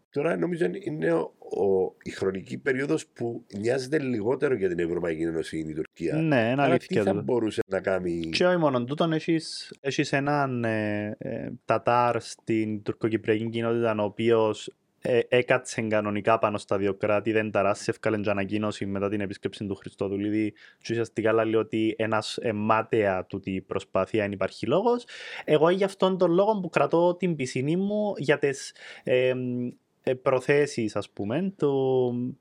Τώρα νομίζω είναι ο, ο, η χρονική περίοδος που νοιάζεται λιγότερο για την Ευρωπαϊκή Ένωση η Τουρκία. Ναι, είναι αλήθεια. Τι θα μπορούσε να κάνει; Και όχι μόνο τούτον, έχεις έναν ε, ε, Τατάρ στην τουρκοκυπριακή κοινότητα, ο οποίος ε, έκατσε κανονικά πάνω στα δύο κράτη, δεν ταράσει, έφκαλε και ανακοίνωση μετά την επίσκεψη του Χριστόδουλίδη και ουσιαστικά λέει ότι ένας μάταια του τη προσπάθεια δεν υπάρχει λόγος. Εγώ για αυτόν τον λόγο που κρατώ την πισινή μου για τις ε, ε, προθέσεις ας πούμε του,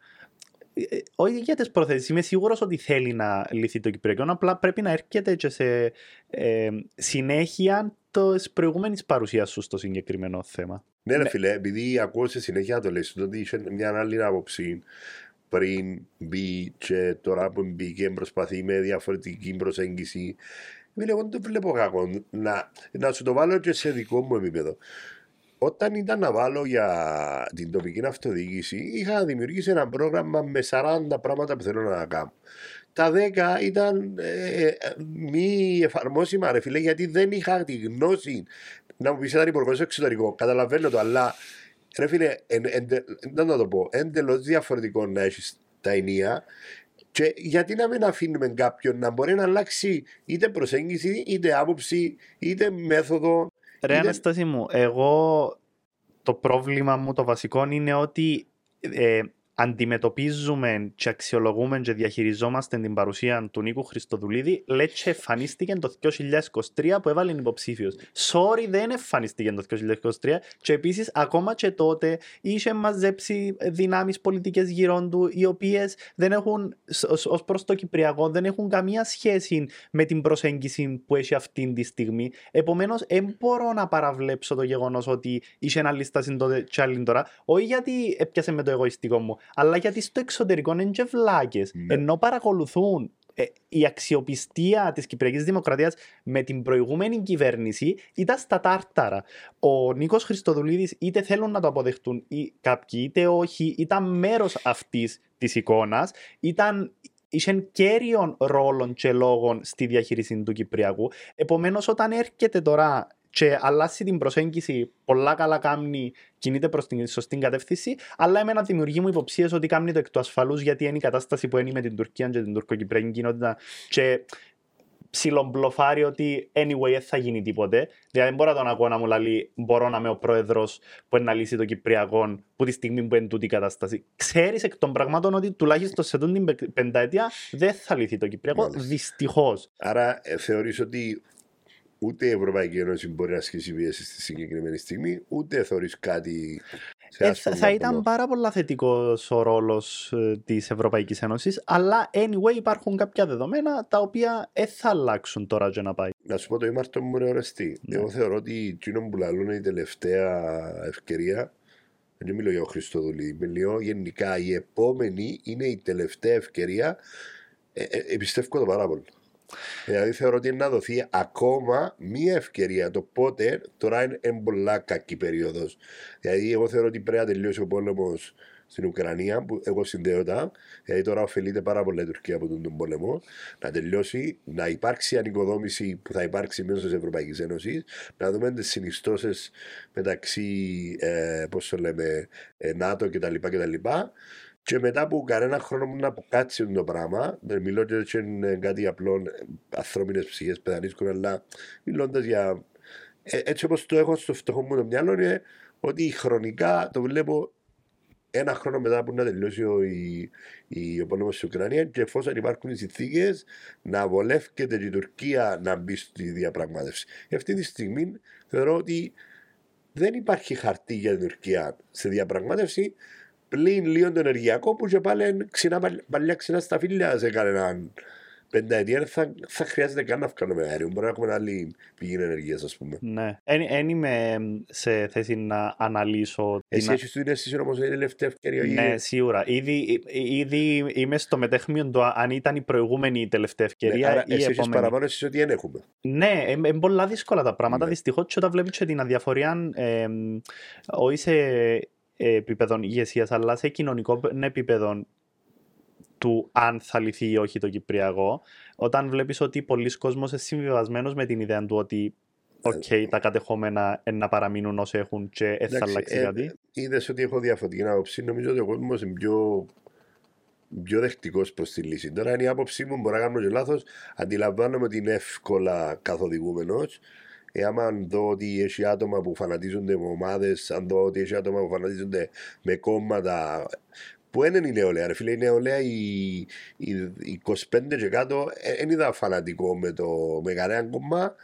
ε, όχι για τι προθέσεις. Είμαι σίγουρος ότι θέλει να λυθεί το Κυπριακό. Απλά πρέπει να έρχεται και σε ε, συνέχεια τη προηγούμενης παρουσίας σου στο συγκεκριμένο θέμα. Ναι, ρε ναι. φίλε, επειδή ακούω σε συνέχεια το λες, ότι είχε μια άλλη άποψη πριν μπει και τώρα που μπήκε προσπαθεί με διαφορετική προσέγγιση. Φίλε, εγώ δεν το βλέπω κακό. Να, να σου το βάλω και σε δικό μου επίπεδο. Όταν ήταν να βάλω για την τοπική αυτοδιοίκηση, είχα δημιουργήσει ένα πρόγραμμα με 40 πράγματα που θέλω να κάνω. Τα 10 ήταν ε, ε, μη εφαρμόσιμα, ρε φίλε, γιατί δεν είχα τη γνώση να μου πεις έναν υπουργό εξωτερικό. Καταλαβαίνω το, αλλά Ρε φίλε, εν, εν, να το πω, εντελώς διαφορετικό να έχεις τα ενία. Και γιατί να μην αφήνουμε κάποιον να μπορεί να αλλάξει είτε προσέγγιση, είτε άποψη, είτε μέθοδο. Ρε είτε... Αναστάση μου, εγώ το πρόβλημα μου το βασικό είναι ότι ε, αντιμετωπίζουμε και αξιολογούμε και διαχειριζόμαστε την παρουσία του Νίκου Χριστοδουλίδη, λέει και εμφανίστηκε το 2023 που έβαλε υποψήφιος. Sorry, δεν εμφανίστηκε το 2023 και επίσης ακόμα και τότε είχε μαζέψει δυνάμεις πολιτικές γύρω του, οι οποίες δεν έχουν, ως προς το Κυπριακό, δεν έχουν καμία σχέση με την προσέγγιση που έχει αυτή τη στιγμή. Επομένως, δεν μπορώ να παραβλέψω το γεγονός ότι είχε ένα λίστα τότε και άλλη τώρα, όχι γιατί έπιασε με το εγωιστικό μου, αλλά γιατί στο εξωτερικό είναι και βλάκες, Ναι. ενώ παρακολουθούν ε, η αξιοπιστία της Κυπριακής Δημοκρατίας με την προηγούμενη κυβέρνηση ήταν στα τάρταρα. Ο Νίκος Χριστοδουλίδης είτε θέλουν να το αποδεχτούν ή κάποιοι είτε όχι, ήταν μέρος αυτής της εικόνας, ήταν είχε κέριον ρόλων και λόγων στη διαχείριση του Κυπριακού. Επομένως, όταν έρχεται τώρα και αλλάσει την προσέγγιση, πολλά καλά κάνει, κινείται προς την σωστή κατεύθυνση, αλλά εμένα δημιουργεί μου υποψίες ότι κάνει το εκ του ασφαλούς γιατί είναι η κατάσταση που είναι με την Τουρκία και την τουρκοκυπριακή κοινότητα. Και ψιλομπλοφάρει ότι anyway δεν θα γίνει τίποτε. Δηλαδή δεν μπορώ να τον ακούω να μου λέει μπορώ να είμαι ο πρόεδρος που είναι να λύσει το Κυπριακό που τη στιγμή που είναι τούτη η κατάσταση. Ξέρεις εκ των πραγμάτων ότι τουλάχιστον σε τούτη την πενταετία δεν θα λυθεί το Κυπριακό. Μάλιστα. Δυστυχώς. Άρα ε, θεωρείς ότι ούτε η Ευρωπαϊκή Ένωση μπορεί να ασκήσει πίεση στη συγκεκριμένη στιγμή, ούτε θεωρείς κάτι σε Ε, άσχημο θα ήταν βαθμό. πάρα πολύ θετικός ο ρόλος της Ευρωπαϊκής Ένωσης, αλλά anyway υπάρχουν κάποια δεδομένα τα οποία δεν θα αλλάξουν τώρα και να πάει. Να σου πω το ήμαρτο μου ρε ορεστή. Ναι. Εγώ θεωρώ ότι εκείνο που λαλούν είναι η τελευταία ευκαιρία. Δεν μιλώ για ο Χριστοδουλή. Μιλώ γενικά η επόμενη είναι η τελευταία ευκαιρία. Ε, ε, εμπιστεύω το πάρα πολύ. Δηλαδή θεωρώ ότι είναι να δοθεί ακόμα μία ευκαιρία. Το πότε τώρα είναι εν πολλά κακή περίοδος. Δηλαδή, εγώ θεωρώ ότι πρέπει να τελειώσει ο πόλεμος στην Ουκρανία, που εγώ συνδέω τα. Δηλαδή, τώρα ωφελείται πάρα πολύ η Τουρκία από τον, τον πόλεμο. Να τελειώσει, να υπάρξει ανοικοδόμηση που θα υπάρξει μέσω της Ευρωπαϊκής Ένωσης, να δούμε τις συνιστώσεις μεταξύ, ε, πώς το λέμε, ε, ΝΑΤΟ κτλ. κτλ. Και μετά από κανένα χρόνο μου να αποκάτσει το πράγμα, δεν μιλώ και έτσι είναι κάτι απλό, ανθρώπινες ψυχές που δανείσκουν, αλλά μιλώντας για. ε, έτσι όπως το έχω στο φτωχό μου το μυαλό, είναι ότι χρονικά το βλέπω ένα χρόνο μετά που να τελειώσει ο, η, η, ο πόλεμος στην Ουκρανία και εφόσον υπάρχουν οι συνθήκες να βολεύκεται και η Τουρκία να μπει στη διαπραγμάτευση. Και αυτή τη στιγμή θεωρώ ότι δεν υπάρχει χαρτί για την Τουρκία στη διαπραγμάτευση πλην λίγο το ενεργειακό που και πάλι είναι ξινά, παλιά ξινά στα φίλια σε κανέναν πενταετία δεν θα, θα χρειάζεται καν να βγάλουμε αέριο. Μπορεί να έχουμε άλλη πηγή ενεργεία, ας πούμε. Ναι. Δεν είμαι σε θέση να αναλύσω. Εσύ την... έχει την αίσθηση όμως ότι είναι η τελευταία ευκαιρία. Ναι, σίγουρα. Ήδη, ήδη είμαι στο μετέχμιο του αν ήταν η προηγούμενη η τελευταία ευκαιρία Ναι, άρα ή η εσύ έχεις επόμενη. παραπάνω εσύ ότι δεν έχουμε. Ναι, είναι πολλά δύσκολα τα πράγματα. Ναι. Δυστυχώς, και όταν βλέπεις και την αδιαφορία, ε, όχι σε επίπεδο ηγεσίας, αλλά σε κοινωνικό επίπεδο του αν θα λυθεί ή όχι το Κυπριακό, όταν βλέπεις ότι πολλοί κόσμος είναι συμβιβασμένος με την ιδέα του ότι οκ, τα κατεχόμενα είναι να παραμείνουν όσο έχουν και δεν θα Εντάξει, αλλάξει ε, κάτι. Είδες ότι έχω διαφορετική άποψη. Νομίζω ότι ο κόσμος είναι πιο, πιο δεκτικό προς τη λύση. Τώρα, είναι η άποψή μου, μπορεί να κάνω και λάθος. Αντιλαμβάνομαι ότι είναι εύκολα καθοδηγούμενος. Ε, άμα δω ότι έχει άτομα που φανατίζονται με ομάδες, αν δω ότι έχει άτομα που φανατίζονται με κόμματα. Που δεν είναι η νεολαία, ρε φίλε. Η νεολαία, η, η, η 25 και κάτω, δεν είδα φανατικό με, το, με κανένα κόμμα.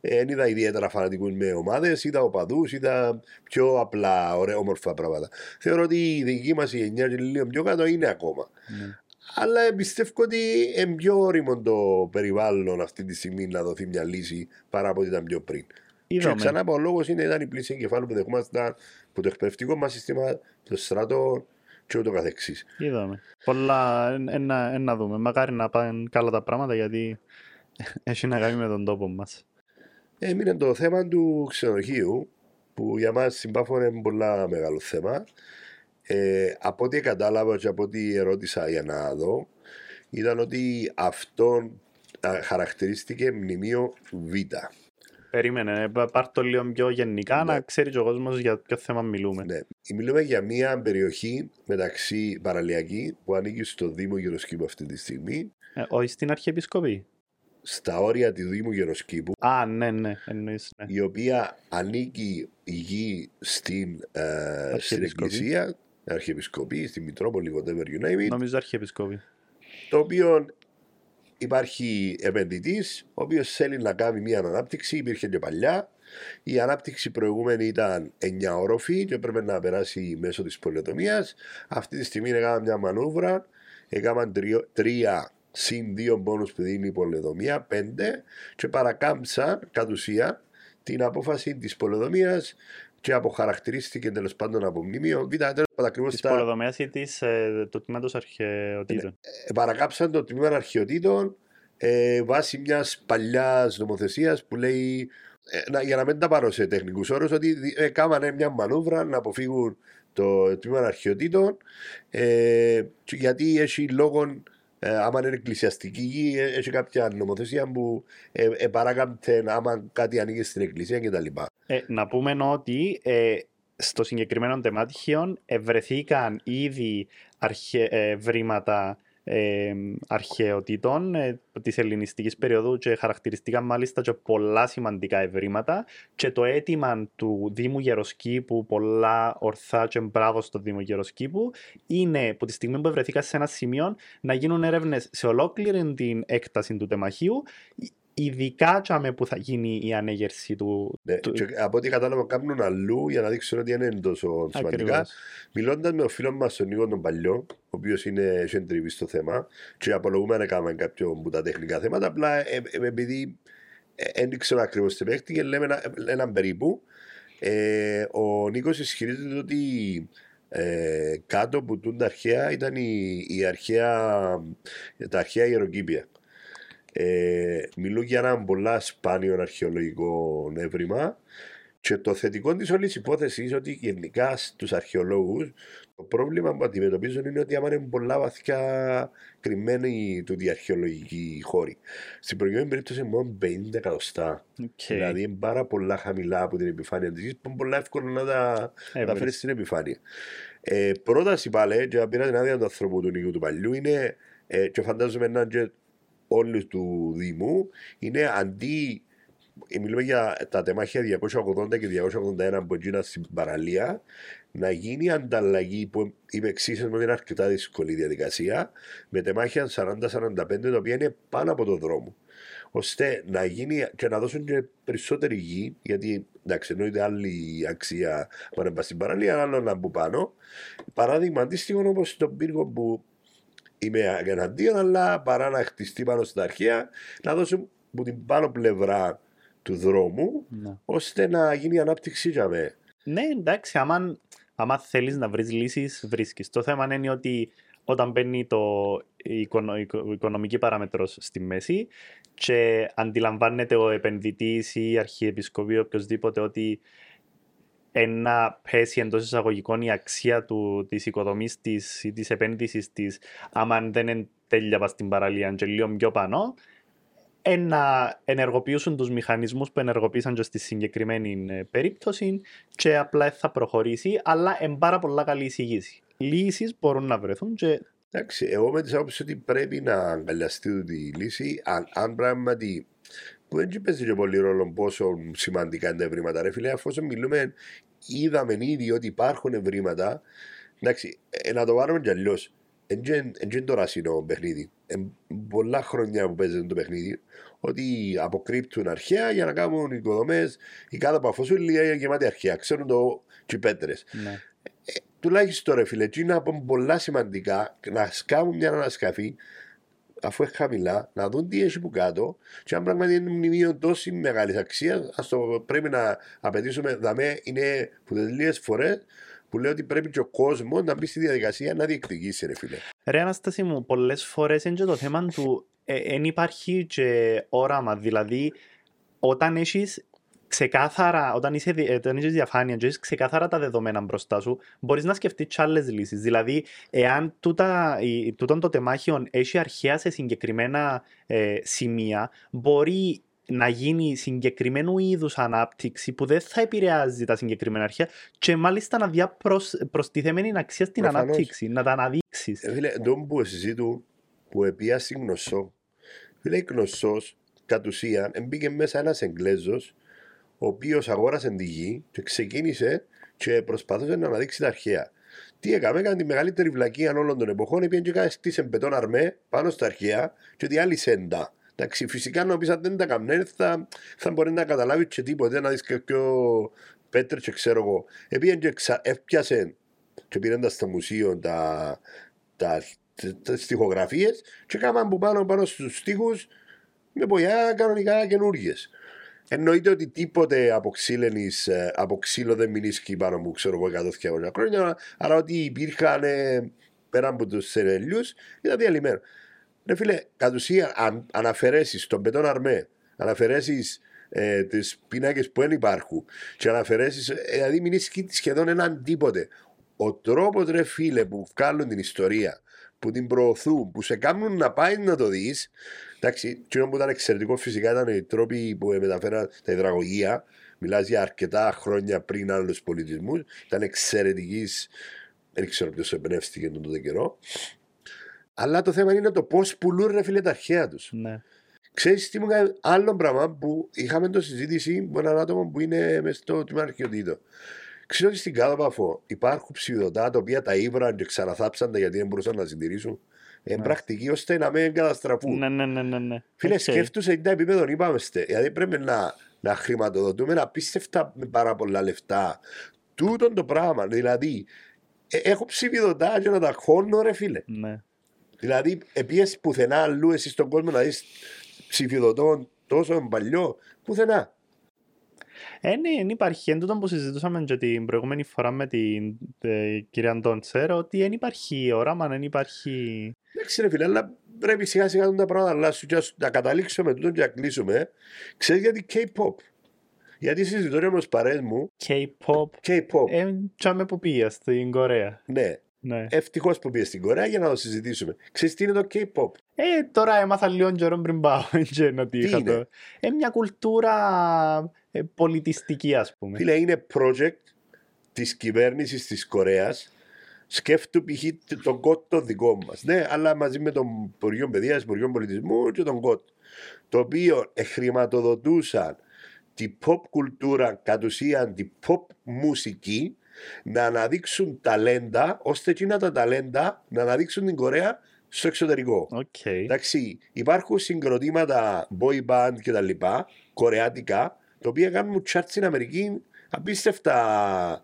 Δεν είδα ιδιαίτερα φανατικούς με ομάδες, είδα οπαδούς, είδα πιο απλά ωραία, όμορφα πράγματα. Θεωρώ ότι η δική μας η γενιά και λίγο πιο κάτω είναι ακόμα. Ναι. Αλλά πιστεύω ότι είναι πιο όριμο το περιβάλλον αυτή τη στιγμή να δοθεί μια λύση παρά από ό,τι ήταν πιο πριν. Και Είδαμε. ξανά πω, ο λόγος είναι ήταν η πλήση εγκεφάλου που δεχόμασταν από το εκπαιδευτικό μας σύστημα, το στρατό και ούτω καθεξής. Είδαμε. Πολλά εν- εν να- εν να δούμε. Μακάρι να πάνε καλά τα πράγματα γιατί έχει να κάνει με τον τόπο μας. Έμεινε το θέμα του ξενοδοχείου, που για μας στην Πάφο είναι πολλά μεγάλο θέμα. Ε, από ό,τι κατάλαβα και από ό,τι ερώτησα για να δω, ήταν ότι αυτό α, χαρακτηρίστηκε μνημείο Β. περίμενε. Πάρ' το λίγο πιο γενικά Ναι. να ξέρει και ο κόσμος για ποιο θέμα μιλούμε. Ναι. Μιλούμε για μια περιοχή μεταξύ παραλιακή που ανήκει στο Δήμο Γεροσκήπου αυτή τη στιγμή, Ε, όχι στην Αρχιεπισκοπή; στα όρια του Δήμου Γεροσκήπου, Α, ναι, ναι, εννοείς, ναι. η οποία ανήκει η γη στην, ε, στην Αρχιεπισκοπή. Εκκλησία, Αρχιεπισκοπή, στη Μητρόπολη, whatever you name it, Νομίζω Αρχιεπισκοπή. το οποίο υπάρχει επενδυτής, ο οποίος θέλει να κάνει μια ανάπτυξη. Υπήρχε και παλιά. Η ανάπτυξη προηγούμενη ήταν 9 όροφη και έπρεπε να περάσει μέσω της πολεοτομίας. Αυτή τη στιγμή έκαναν μια μανούβρα. Έκαναν τρία, τρία συν δύο πόνου που δίνει η πολεοδομία, πέντε, και παρακάμψαν κατ' ουσία την απόφαση της πολεοδομία και αποχαρακτηρίστηκε τέλος πάντων από μνημείο. Β, τέλος πάντων ακριβώς Της πολεοδομίας ή της, ε, του τμήματος αρχαιοτήτων. ε, παρακάψαν το τμήμα αρχαιοτήτων ε, βάσει μιας παλιάς νομοθεσίας που λέει, ε, να- για να μην τα πάρω σε τεχνικούς όρους, ότι δι- ε, κάμανε μια μανούβρα να αποφύγουν το τμήμα αρχαιοτήτων ε, και γιατί έχει λόγο. Ε, άμα είναι εκκλησιαστική γη, ε, έχει κάποια νομοθεσία που ε, ε, παράκαμπτε άμα κάτι ανήκει στην εκκλησία κτλ. Ε, να πούμε ότι ε, στο συγκεκριμένο τεμάτιο ευρεθήκαν ήδη αρχε, ε, βρήματα ε, αρχαιοτήτων ε, της ελληνιστικής περίοδου και χαρακτηριστήκαν μάλιστα και πολλά σημαντικά ευρήματα και το αίτημα του Δήμου Γεροσκήπου, πολλά ορθά και μπράβο στο Δήμο Γεροσκήπου, είναι που τη στιγμή που ευρεθήκα σε ένα σημείο να γίνουν έρευνες σε ολόκληρη την έκταση του τεμαχίου, ειδικά τσάμε που θα γίνει η ανέγερση του, Ναι, του- και από ό,τι κατάλαβα κάνουν αλλού για να δείξουν ότι δεν είναι τόσο σημαντικά. Ακριβώς. Μιλώντας με τον φίλος μας τον Νίκο τον Παλιό, ο οποίος είναι έχει εντριβεί στο θέμα, και απολογούμε να κάνουμε κάποιο από τα τεχνικά θέματα, απλά ε, ε, επειδή δεν ήξερα ακριβώς τι παίχτηκε, λέμε ένα, έναν περίπου. Ε, ο Νίκος ισχυρίζεται ότι ε, κάτω από τούν τα αρχαία ήταν η, η αρχαία, τα αρχαία ιεροκήπια. Ε, μιλούν για ένα πολλά σπάνιο αρχαιολογικό έβριμα και το θετικό της όλης υπόθεσης είναι ότι γενικά στους αρχαιολόγους το πρόβλημα που αντιμετωπίζουν είναι ότι άμα είναι πολλά βαθιά κρυμμένοι τούτοι οι αρχαιολογικοί χώροι. Στην προηγούμενη περίπτωση είναι μόνο 50 εκατοστά. Οκ. Δηλαδή είναι πάρα πολλά χαμηλά από την επιφάνεια της γης που είναι πολλά εύκολο να τα Ε, τα φέρεις στην επιφάνεια. Ε, πρόταση πάλι, και πήρα την άδεια του ανθρώπου του Νίκου του Παλιού, είναι, ε, και φαντάζομαι να είναι και όλους του Δήμου, είναι αντί. ε, Μιλούμε για τα τεμάχια 280 και 281 που έγιναν στην παραλία, να γίνει ανταλλαγή που είμαι εξίσου ότι είναι αρκετά δύσκολη διαδικασία, με τεμάχια 40-45 τα οποία είναι πάνω από το δρόμο ώστε να γίνει και να δώσουν και περισσότερη γη, γιατί εντάξει, εννοείται άλλη αξία που να πας στην παραλία, άλλο να μπουν πάνω. Παράδειγμα αντίστοιχο όπως στον πύργο που είμαι εναντίον, αλλά παρά να χτιστεί πάνω στα αρχαία, να δώσουν από την πάνω πλευρά του δρόμου, Ναι. ώστε να γίνει η ανάπτυξη για μέ. Ναι, εντάξει, άμα, άμα θέλεις να βρεις λύσεις, βρίσκεις. Το θέμα είναι ότι όταν μπαίνει το, η, οικονο- η οικο- η οικονομική παράμετρος στη μέση και αντιλαμβάνεται ο επενδυτής ή η αρχιεπισκοπή ή οποιοδήποτε ότι ένα πέσει εντός εισαγωγικών η αξία του, της οικοδομής της ή της επένδυσης της άμα δεν είναι τέλεια πας στην παραλία και λίγο πιο πάνω ε, να ενεργοποιήσουν τους μηχανισμούς που ενεργοποίησαν και στη συγκεκριμένη ε, περίπτωση και απλά θα προχωρήσει, αλλά εν πάρα πολλά καλή εισηγήση. Λύσεις μπορούν να βρεθούν και Εντάξει, εγώ με τη άποψη ότι πρέπει να αγκαλιαστεί τη λύση, αν, αν πράγματι. Που δεν παίζει και πολύ ρόλο πόσο σημαντικά είναι τα ευρήματα, ρε φίλε, αφού μιλούμε, είδαμε ήδη ότι υπάρχουν ευρήματα. Εντάξει, ε, να το πάρουμε κι αλλιώς. Δεν είναι το ράσινο παιχνίδι. Ε, πολλά χρόνια που παίζεται το παιχνίδι, ότι αποκρύπτουν αρχαία για να κάνουν οικοδομές. Η κάτω από αφοσούλη είναι γεμάτη αρχαία. Ξέρουν το τσιπέτρε ναι. τουλάχιστον ρε φίλε, τι να πω πολλά σημαντικά να σκάβουν μια ανασκαφή αφού είναι χαμηλά, να δουν τι έχει που κάτω και αν πράγματι είναι μνημείο τόσης μεγάλης αξίας, ας το πρέπει να απαιτήσουμε. Δαμέ είναι που τι λίγες φορές που λέω ότι πρέπει και ο κόσμος να μπει στη διαδικασία να διεκδικήσει, ρε φίλε. Ρε Αναστάση μου, πολλές φορές είναι και το θέμα του δεν υπάρχει και όραμα, δηλαδή όταν έχεις ξεκάθαρα, όταν, είσαι, δι- ε, όταν έχεις διαφάνεια και έχεις ξεκάθαρα τα δεδομένα μπροστά σου, μπορείς να σκεφτείς και άλλες λύσεις. Δηλαδή, εάν τούτα, η, τούτον το τεμάχιο έχει αρχαία σε συγκεκριμένα ε, σημεία, μπορεί να γίνει συγκεκριμένου είδους ανάπτυξη που δεν θα επηρεάζει τα συγκεκριμένα αρχαία και μάλιστα να δει προστιθέμενη αξία στην Προφανώς. ανάπτυξη, να τα αναδείξεις. Ε, Φίλε, τον που συζήτου που επίασε γνωσό. Φίλε, γνωσός κατ' ουσίαν μπήκε μέσα ένας Εγγλέζος ο οποίος αγόρασε τη γη και ξεκίνησε και προσπαθούσε να αναδείξει τα αρχαία. Τι έκαμε, έκανε τη μεγαλύτερη βλακία όλων των εποχών, επειδή και έκανε στήσε μπετόν αρμέ πάνω στα αρχαία και διάλυσε τα. Εντάξει, φυσικά να πεις αν δεν τα καμνέ θα, θα μπορεί να καταλάβεις και τίποτε, να δεις και πιο πέτρες και ξέρω εγώ. Επειδή και ξα... έπιασε και πήραν τα στο μουσείο τα, τα, τα στιχογραφίες και έκαναν που πάνω πάνω στους στίχους με πογιά κανονικά καινούργιες. Εννοείται ότι τίποτε από, ξύλενης, ε, από ξύλο δεν μηνίσκει πάνω μου, ξέρω εγώ, 100-200 χρόνια, άρα ότι υπήρχαν ε, πέρα από τους σενελιούς ήταν διαλυμένο. Ναι φίλε, κατ' ουσία αν αν αφαιρέσεις τον πετόν αρμέ, αν αφαιρέσεις ε, τις πίνακες που δεν υπάρχουν και αν αφαιρέσεις, ε, δηλαδή μηνίσκει σχεδόν έναν τίποτε. Ο τρόπος ρε φίλε που βγάλουν την ιστορία, που την προωθούν, που σε κάνουν να πάει να το δεις, Εντάξει, το που ήταν εξαιρετικό φυσικά ήταν οι τρόποι που μεταφέραν τα υδραγωγεία. Μιλάς για αρκετά χρόνια πριν άλλους πολιτισμούς. Ήταν εξαιρετικής. Δεν ξέρω ποιος εμπνεύστηκε τον τότε καιρό. Αλλά το θέμα είναι το πώς πουλούν ρε φίλε τα αρχαία τους. Ναι. Ξέρεις τι μου έκανε άλλο πράγμα που είχαμε το συζήτηση με έναν άτομο που είναι μες στο τμήμα αρχαιοτήτων. Ξέρω ότι στην Κάτω Πάφο υπάρχουν ψηφιδωτά τα οποία τα ήβραν και ξαναθάψαν τα γιατί δεν μπορούσαν να συντηρήσουν. Είναι Ναι. πρακτική ώστε να μην καταστραφούν. Ναι, ναι, ναι, ναι, ναι. Φίλε, Οκ. σκέφτουσε τι επίπεδο είπαμε. στε. Δηλαδή πρέπει να, να χρηματοδοτούμε απίστευτα με πάρα πολλά λεφτά. Τούτον το πράγμα. Δηλαδή, ε, έχω ψηφιδωτά και να τα χώνω, ρε φίλε. Ναι. Δηλαδή, επίση πουθενά αλλού εσύ στον κόσμο να δεις ψηφιδωτών τόσο παλιό. Πουθενά. Ε, ναι, δεν υπάρχει. Εν τούτο που συζητούσαμε και την προηγούμενη φορά με την ε, κυρία Ντόντσερ, ότι δεν υπάρχει όραμα, δεν υπάρχει. Εντάξει, ρε φίλε, αλλά πρέπει σιγά σιγά να τα πράγματα να αλλάσουν και ας- να καταλήξουμε τούτο και να κλείσουμε. Ξέρεις γιατί K-pop; Γιατί συζητώ με του παρέ μου, K-pop. K-pop. Ε, τσάμε που πήγε στην Κορέα. Ναι, Ναι. ευτυχώς που πήγε στην Κορέα για να το συζητήσουμε. Ξέρεις τι είναι το K-pop; Ε, τώρα έμαθα λίγο καιρό πριν πάω. και να τι Τι είχα είναι; το. Ε, μια κουλτούρα ε, πολιτιστική, ας πούμε. Φίλε, είναι project της κυβέρνησης της Κορέας. Σκέφτου π.χ. τον κότ το δικό μας. Ναι, αλλά μαζί με τον Υπουργείο Παιδείας, Υπουργείο Πολιτισμού και τον κότ. Το οποίο χρηματοδοτούσαν την pop κουλτούρα, κατ' ουσίαν την pop μουσική, να αναδείξουν ταλέντα, ώστε εκείνα τα ταλέντα να αναδείξουν την Κορέα στο εξωτερικό. Οκ. Εντάξει, υπάρχουν συγκροτήματα boy band και τα λοιπά, κορεάτικα, τα οποία κάνουν charts στην Αμερική απίστευτα.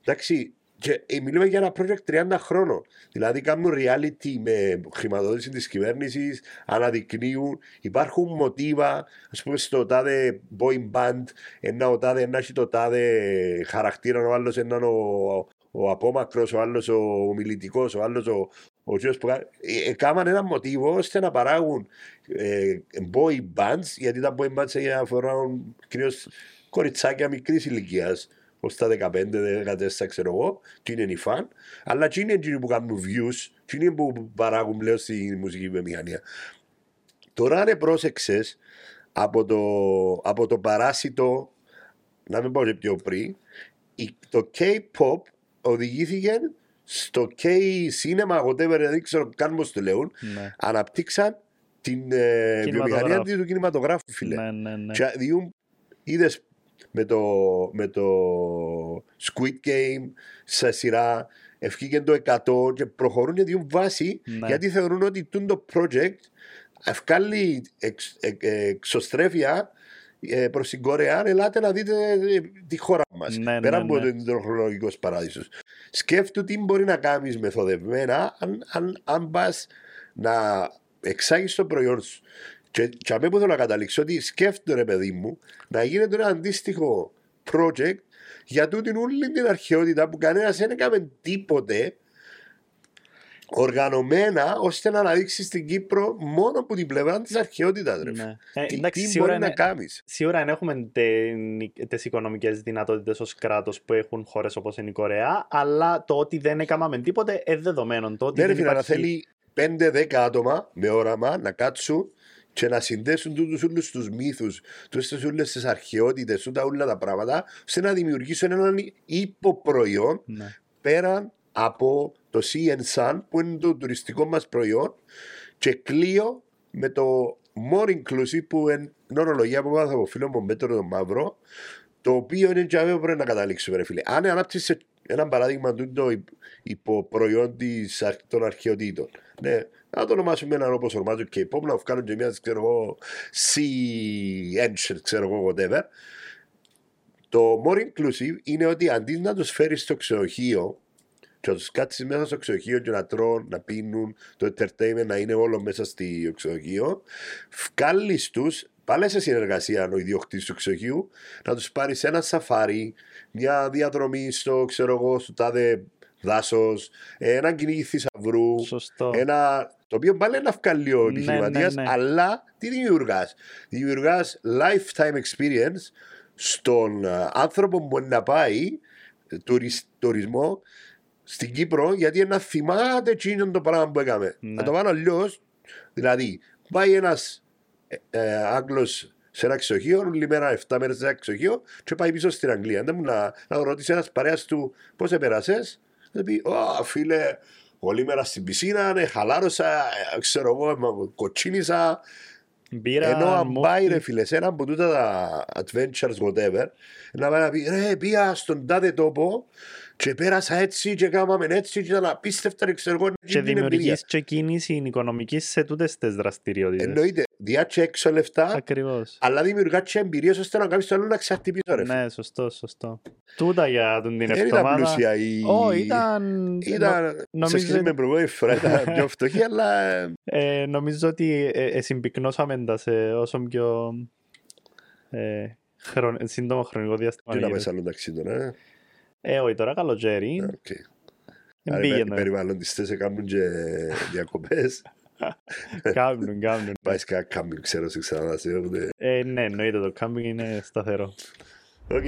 Εντάξει, και ε, μιλούμε για ένα project 30 χρόνων. Δηλαδή κάνουν reality με χρηματοδότηση της κυβέρνησης, αναδεικνύουν, υπάρχουν μοτίβα, ας πούμε στο τάδε boy band, ένα ο τάδε, ένα έχει το τάδε χαρακτήρα, ο άλλος έναν ο, ο απόμακρος, ο άλλος ο μιλητικό, ο άλλος ο, ο κύριος που κα- ε, ε, κάμαν ένα μοτίβο ώστε να παράγουν ε, boy bands, γιατί τα boy bands ε, αφορούν κυρίως κοριτσάκια μικρής ηλικίας, ω τα 15-14 ξέρω εγώ, τι είναι οι φαν, αλλά τι είναι εκείνοι που κάνουν views, τι είναι που παράγουν πλέον στη μουσική βιομηχανία. Τώρα αν πρόσεξες από το, από το παράσιτο, να μην πω και πιο πριν, η- το K-pop οδηγήθηκε στο K-cinema, whatever, δεν ξέρω καν πώς το λέουν, Ναι. αναπτύξαν την ε, Κινηματογράφο. βιομηχανία του κινηματογράφου, φίλε. Ναι, ναι, ναι. Και διούν, είδες με το, με το Squid Game σε σειρά, ευκήγεν το 100 και προχωρούν και διούν βάση Ναι. γιατί θεωρούν ότι τούν το project ευκάλλει εξ, ε, ε, εξωστρέφεια ε, προς την Κορέα, ελάτε να δείτε ε, τη χώρα μας. Ναι, Πέρα ναι, από ναι. το υδροχρονολογικός παράδεισος. Σκέφτου τι μπορεί να κάνεις μεθοδευμένα αν, αν, αν πας να εξάγεις το προϊόν σου. Και, και αμέ που θέλω να καταλήξω ότι σκέφτομαι ρε παιδί μου να γίνεται ένα αντίστοιχο project για τούτην όλη την αρχαιότητα που κανένας δεν έκαμε τίποτε οργανωμένα ώστε να αναδείξει στην Κύπρο μόνο από την πλευρά της αρχαιότητας. Ναι. Ε, Τι, εντάξει, τι σίγουρα μπορεί να είναι- κάνεις; Σίγουρα δεν έχουμε τις οικονομικές δυνατότητες ως κράτος που έχουν χώρες όπως είναι η Κορέα, αλλά το ότι δεν έκαναμε τίποτε είναι δεδομένο. Το ότι Ναι, ρε δεν φίλε, να υπάρχει- θέλει 5-10 άτομα με όραμα να κάτσουν και να συνδέσουν τούτους όλους τους μύθους, τούτες όλες τις αρχαιότητες, τούτα όλα τα πράγματα, ώστε να δημιουργήσουν έναν υποπροϊόν Ναι. πέραν από το Sea and Sun που είναι το τουριστικό μας προϊόν και κλείω με το more inclusive που είναι ορολογία που μάθα από φίλο μου Μέτρο τον Μαύρο το οποίο είναι και που πρέπει να καταλήξουμε ρε φίλε. Αν ανάπτυξε ένα παράδειγμα του το υπ- υποπροϊόν της, αρχ- των αρχαιοτήτων. Ναι, να το ονομάσουμε έναν όπως ονομάζω και pop να βγάλουν και μιας ξέρω εγώ sea ancient ξέρω εγώ whatever το more inclusive είναι ότι αντί να τους φέρεις στο ξενοδοχείο και να τους κάτσεις μέσα στο ξενοδοχείο και να τρώνε, να πίνουν, το entertainment να είναι όλο μέσα στο ξενοδοχείο, βγάλεις τους, πάλι σε συνεργασία ο ιδιοκτήτης του ξενοδοχείου, να τους πάρεις ένα σαφάρι, μια διαδρομή στο, ξέρω εγώ, στο τάδε δάσος, ένα κυνήγι θησαυρού, Σωστό. ένα, το οποίο πάλι είναι να βγάλει ο Ναι, επιχειρηματίας, ναι, ναι. αλλά τι δημιουργάς; Δημιουργάς lifetime experience στον α, άνθρωπο που μπορεί να πάει ε, τουρις- τουρισμό στην Κύπρο γιατί να θυμάται εκείνο το πράγμα που έκαμε. Ναι. Να το κάνω αλλιώς. Δηλαδή, πάει ένας ε, Άγγλος σε ένα ξενοδοχείο, όλη μέρα 7 μέρες σε ένα ξενοδοχείο και πάει πίσω στην Αγγλία. Δεν μου να, να ρωτήσει ένας παρέας του πώς επέρασες; Θα πει, Ω φίλε, όλη μέρα στην πισίνα, ναι, χαλάρωσα, ε, ξέρω εγώ, μα- κοτσίνησα. Μπήρα, Ενώ αν μου- πάει ρε φίλε σε ένα από τούτα τα adventures whatever να πάει να πει ρε πήγα στον τάδε τόπο και πέρασα έτσι και κάμαμε έτσι και ήταν απίστευτα ρε, ξέρω εγώ και είναι την εμπειρία. δημιουργείς και κίνηση οικονομικής σε τούτες τις δραστηριότητες. Εννοείται, διάτσε έξω λεφτά Ακριβώς. αλλά δημιουργάς και εμπειρίες ώστε να κάνεις το άλλο να ξαρτυπήσω ρε φίλε. Ναι, σωστό, σωστό. Τούτα για τον την Δεν ήταν εβδομάδα. πλούσια η... Ω, ήταν... Ήταν, σε νομίζω- σχέση με την προηγούμενη φορά ήταν πιο φτωχή αλλά ε, Ε, νομίζω ότι ε, ε, συμπυκνώσαμε τα σε όσο πιο ε, χρον- σύντομο χρονικό διάστημα. τι να γίνεται. πες άλλο ταξίδι τώρα ε. Ε, όχι, τώρα καλοκαίρι. Οκ. Δεν Άρα οι πήγαινε. περιβαλλοντιστές έκαναν και διακοπές Κάμνουν, κάμνουν. Πάει σε κανένα κάμπινγκ ξέρω σε ξαναδάσαι Ε, ναι, εννοείται το κάμπινγκ είναι σταθερό. Οκ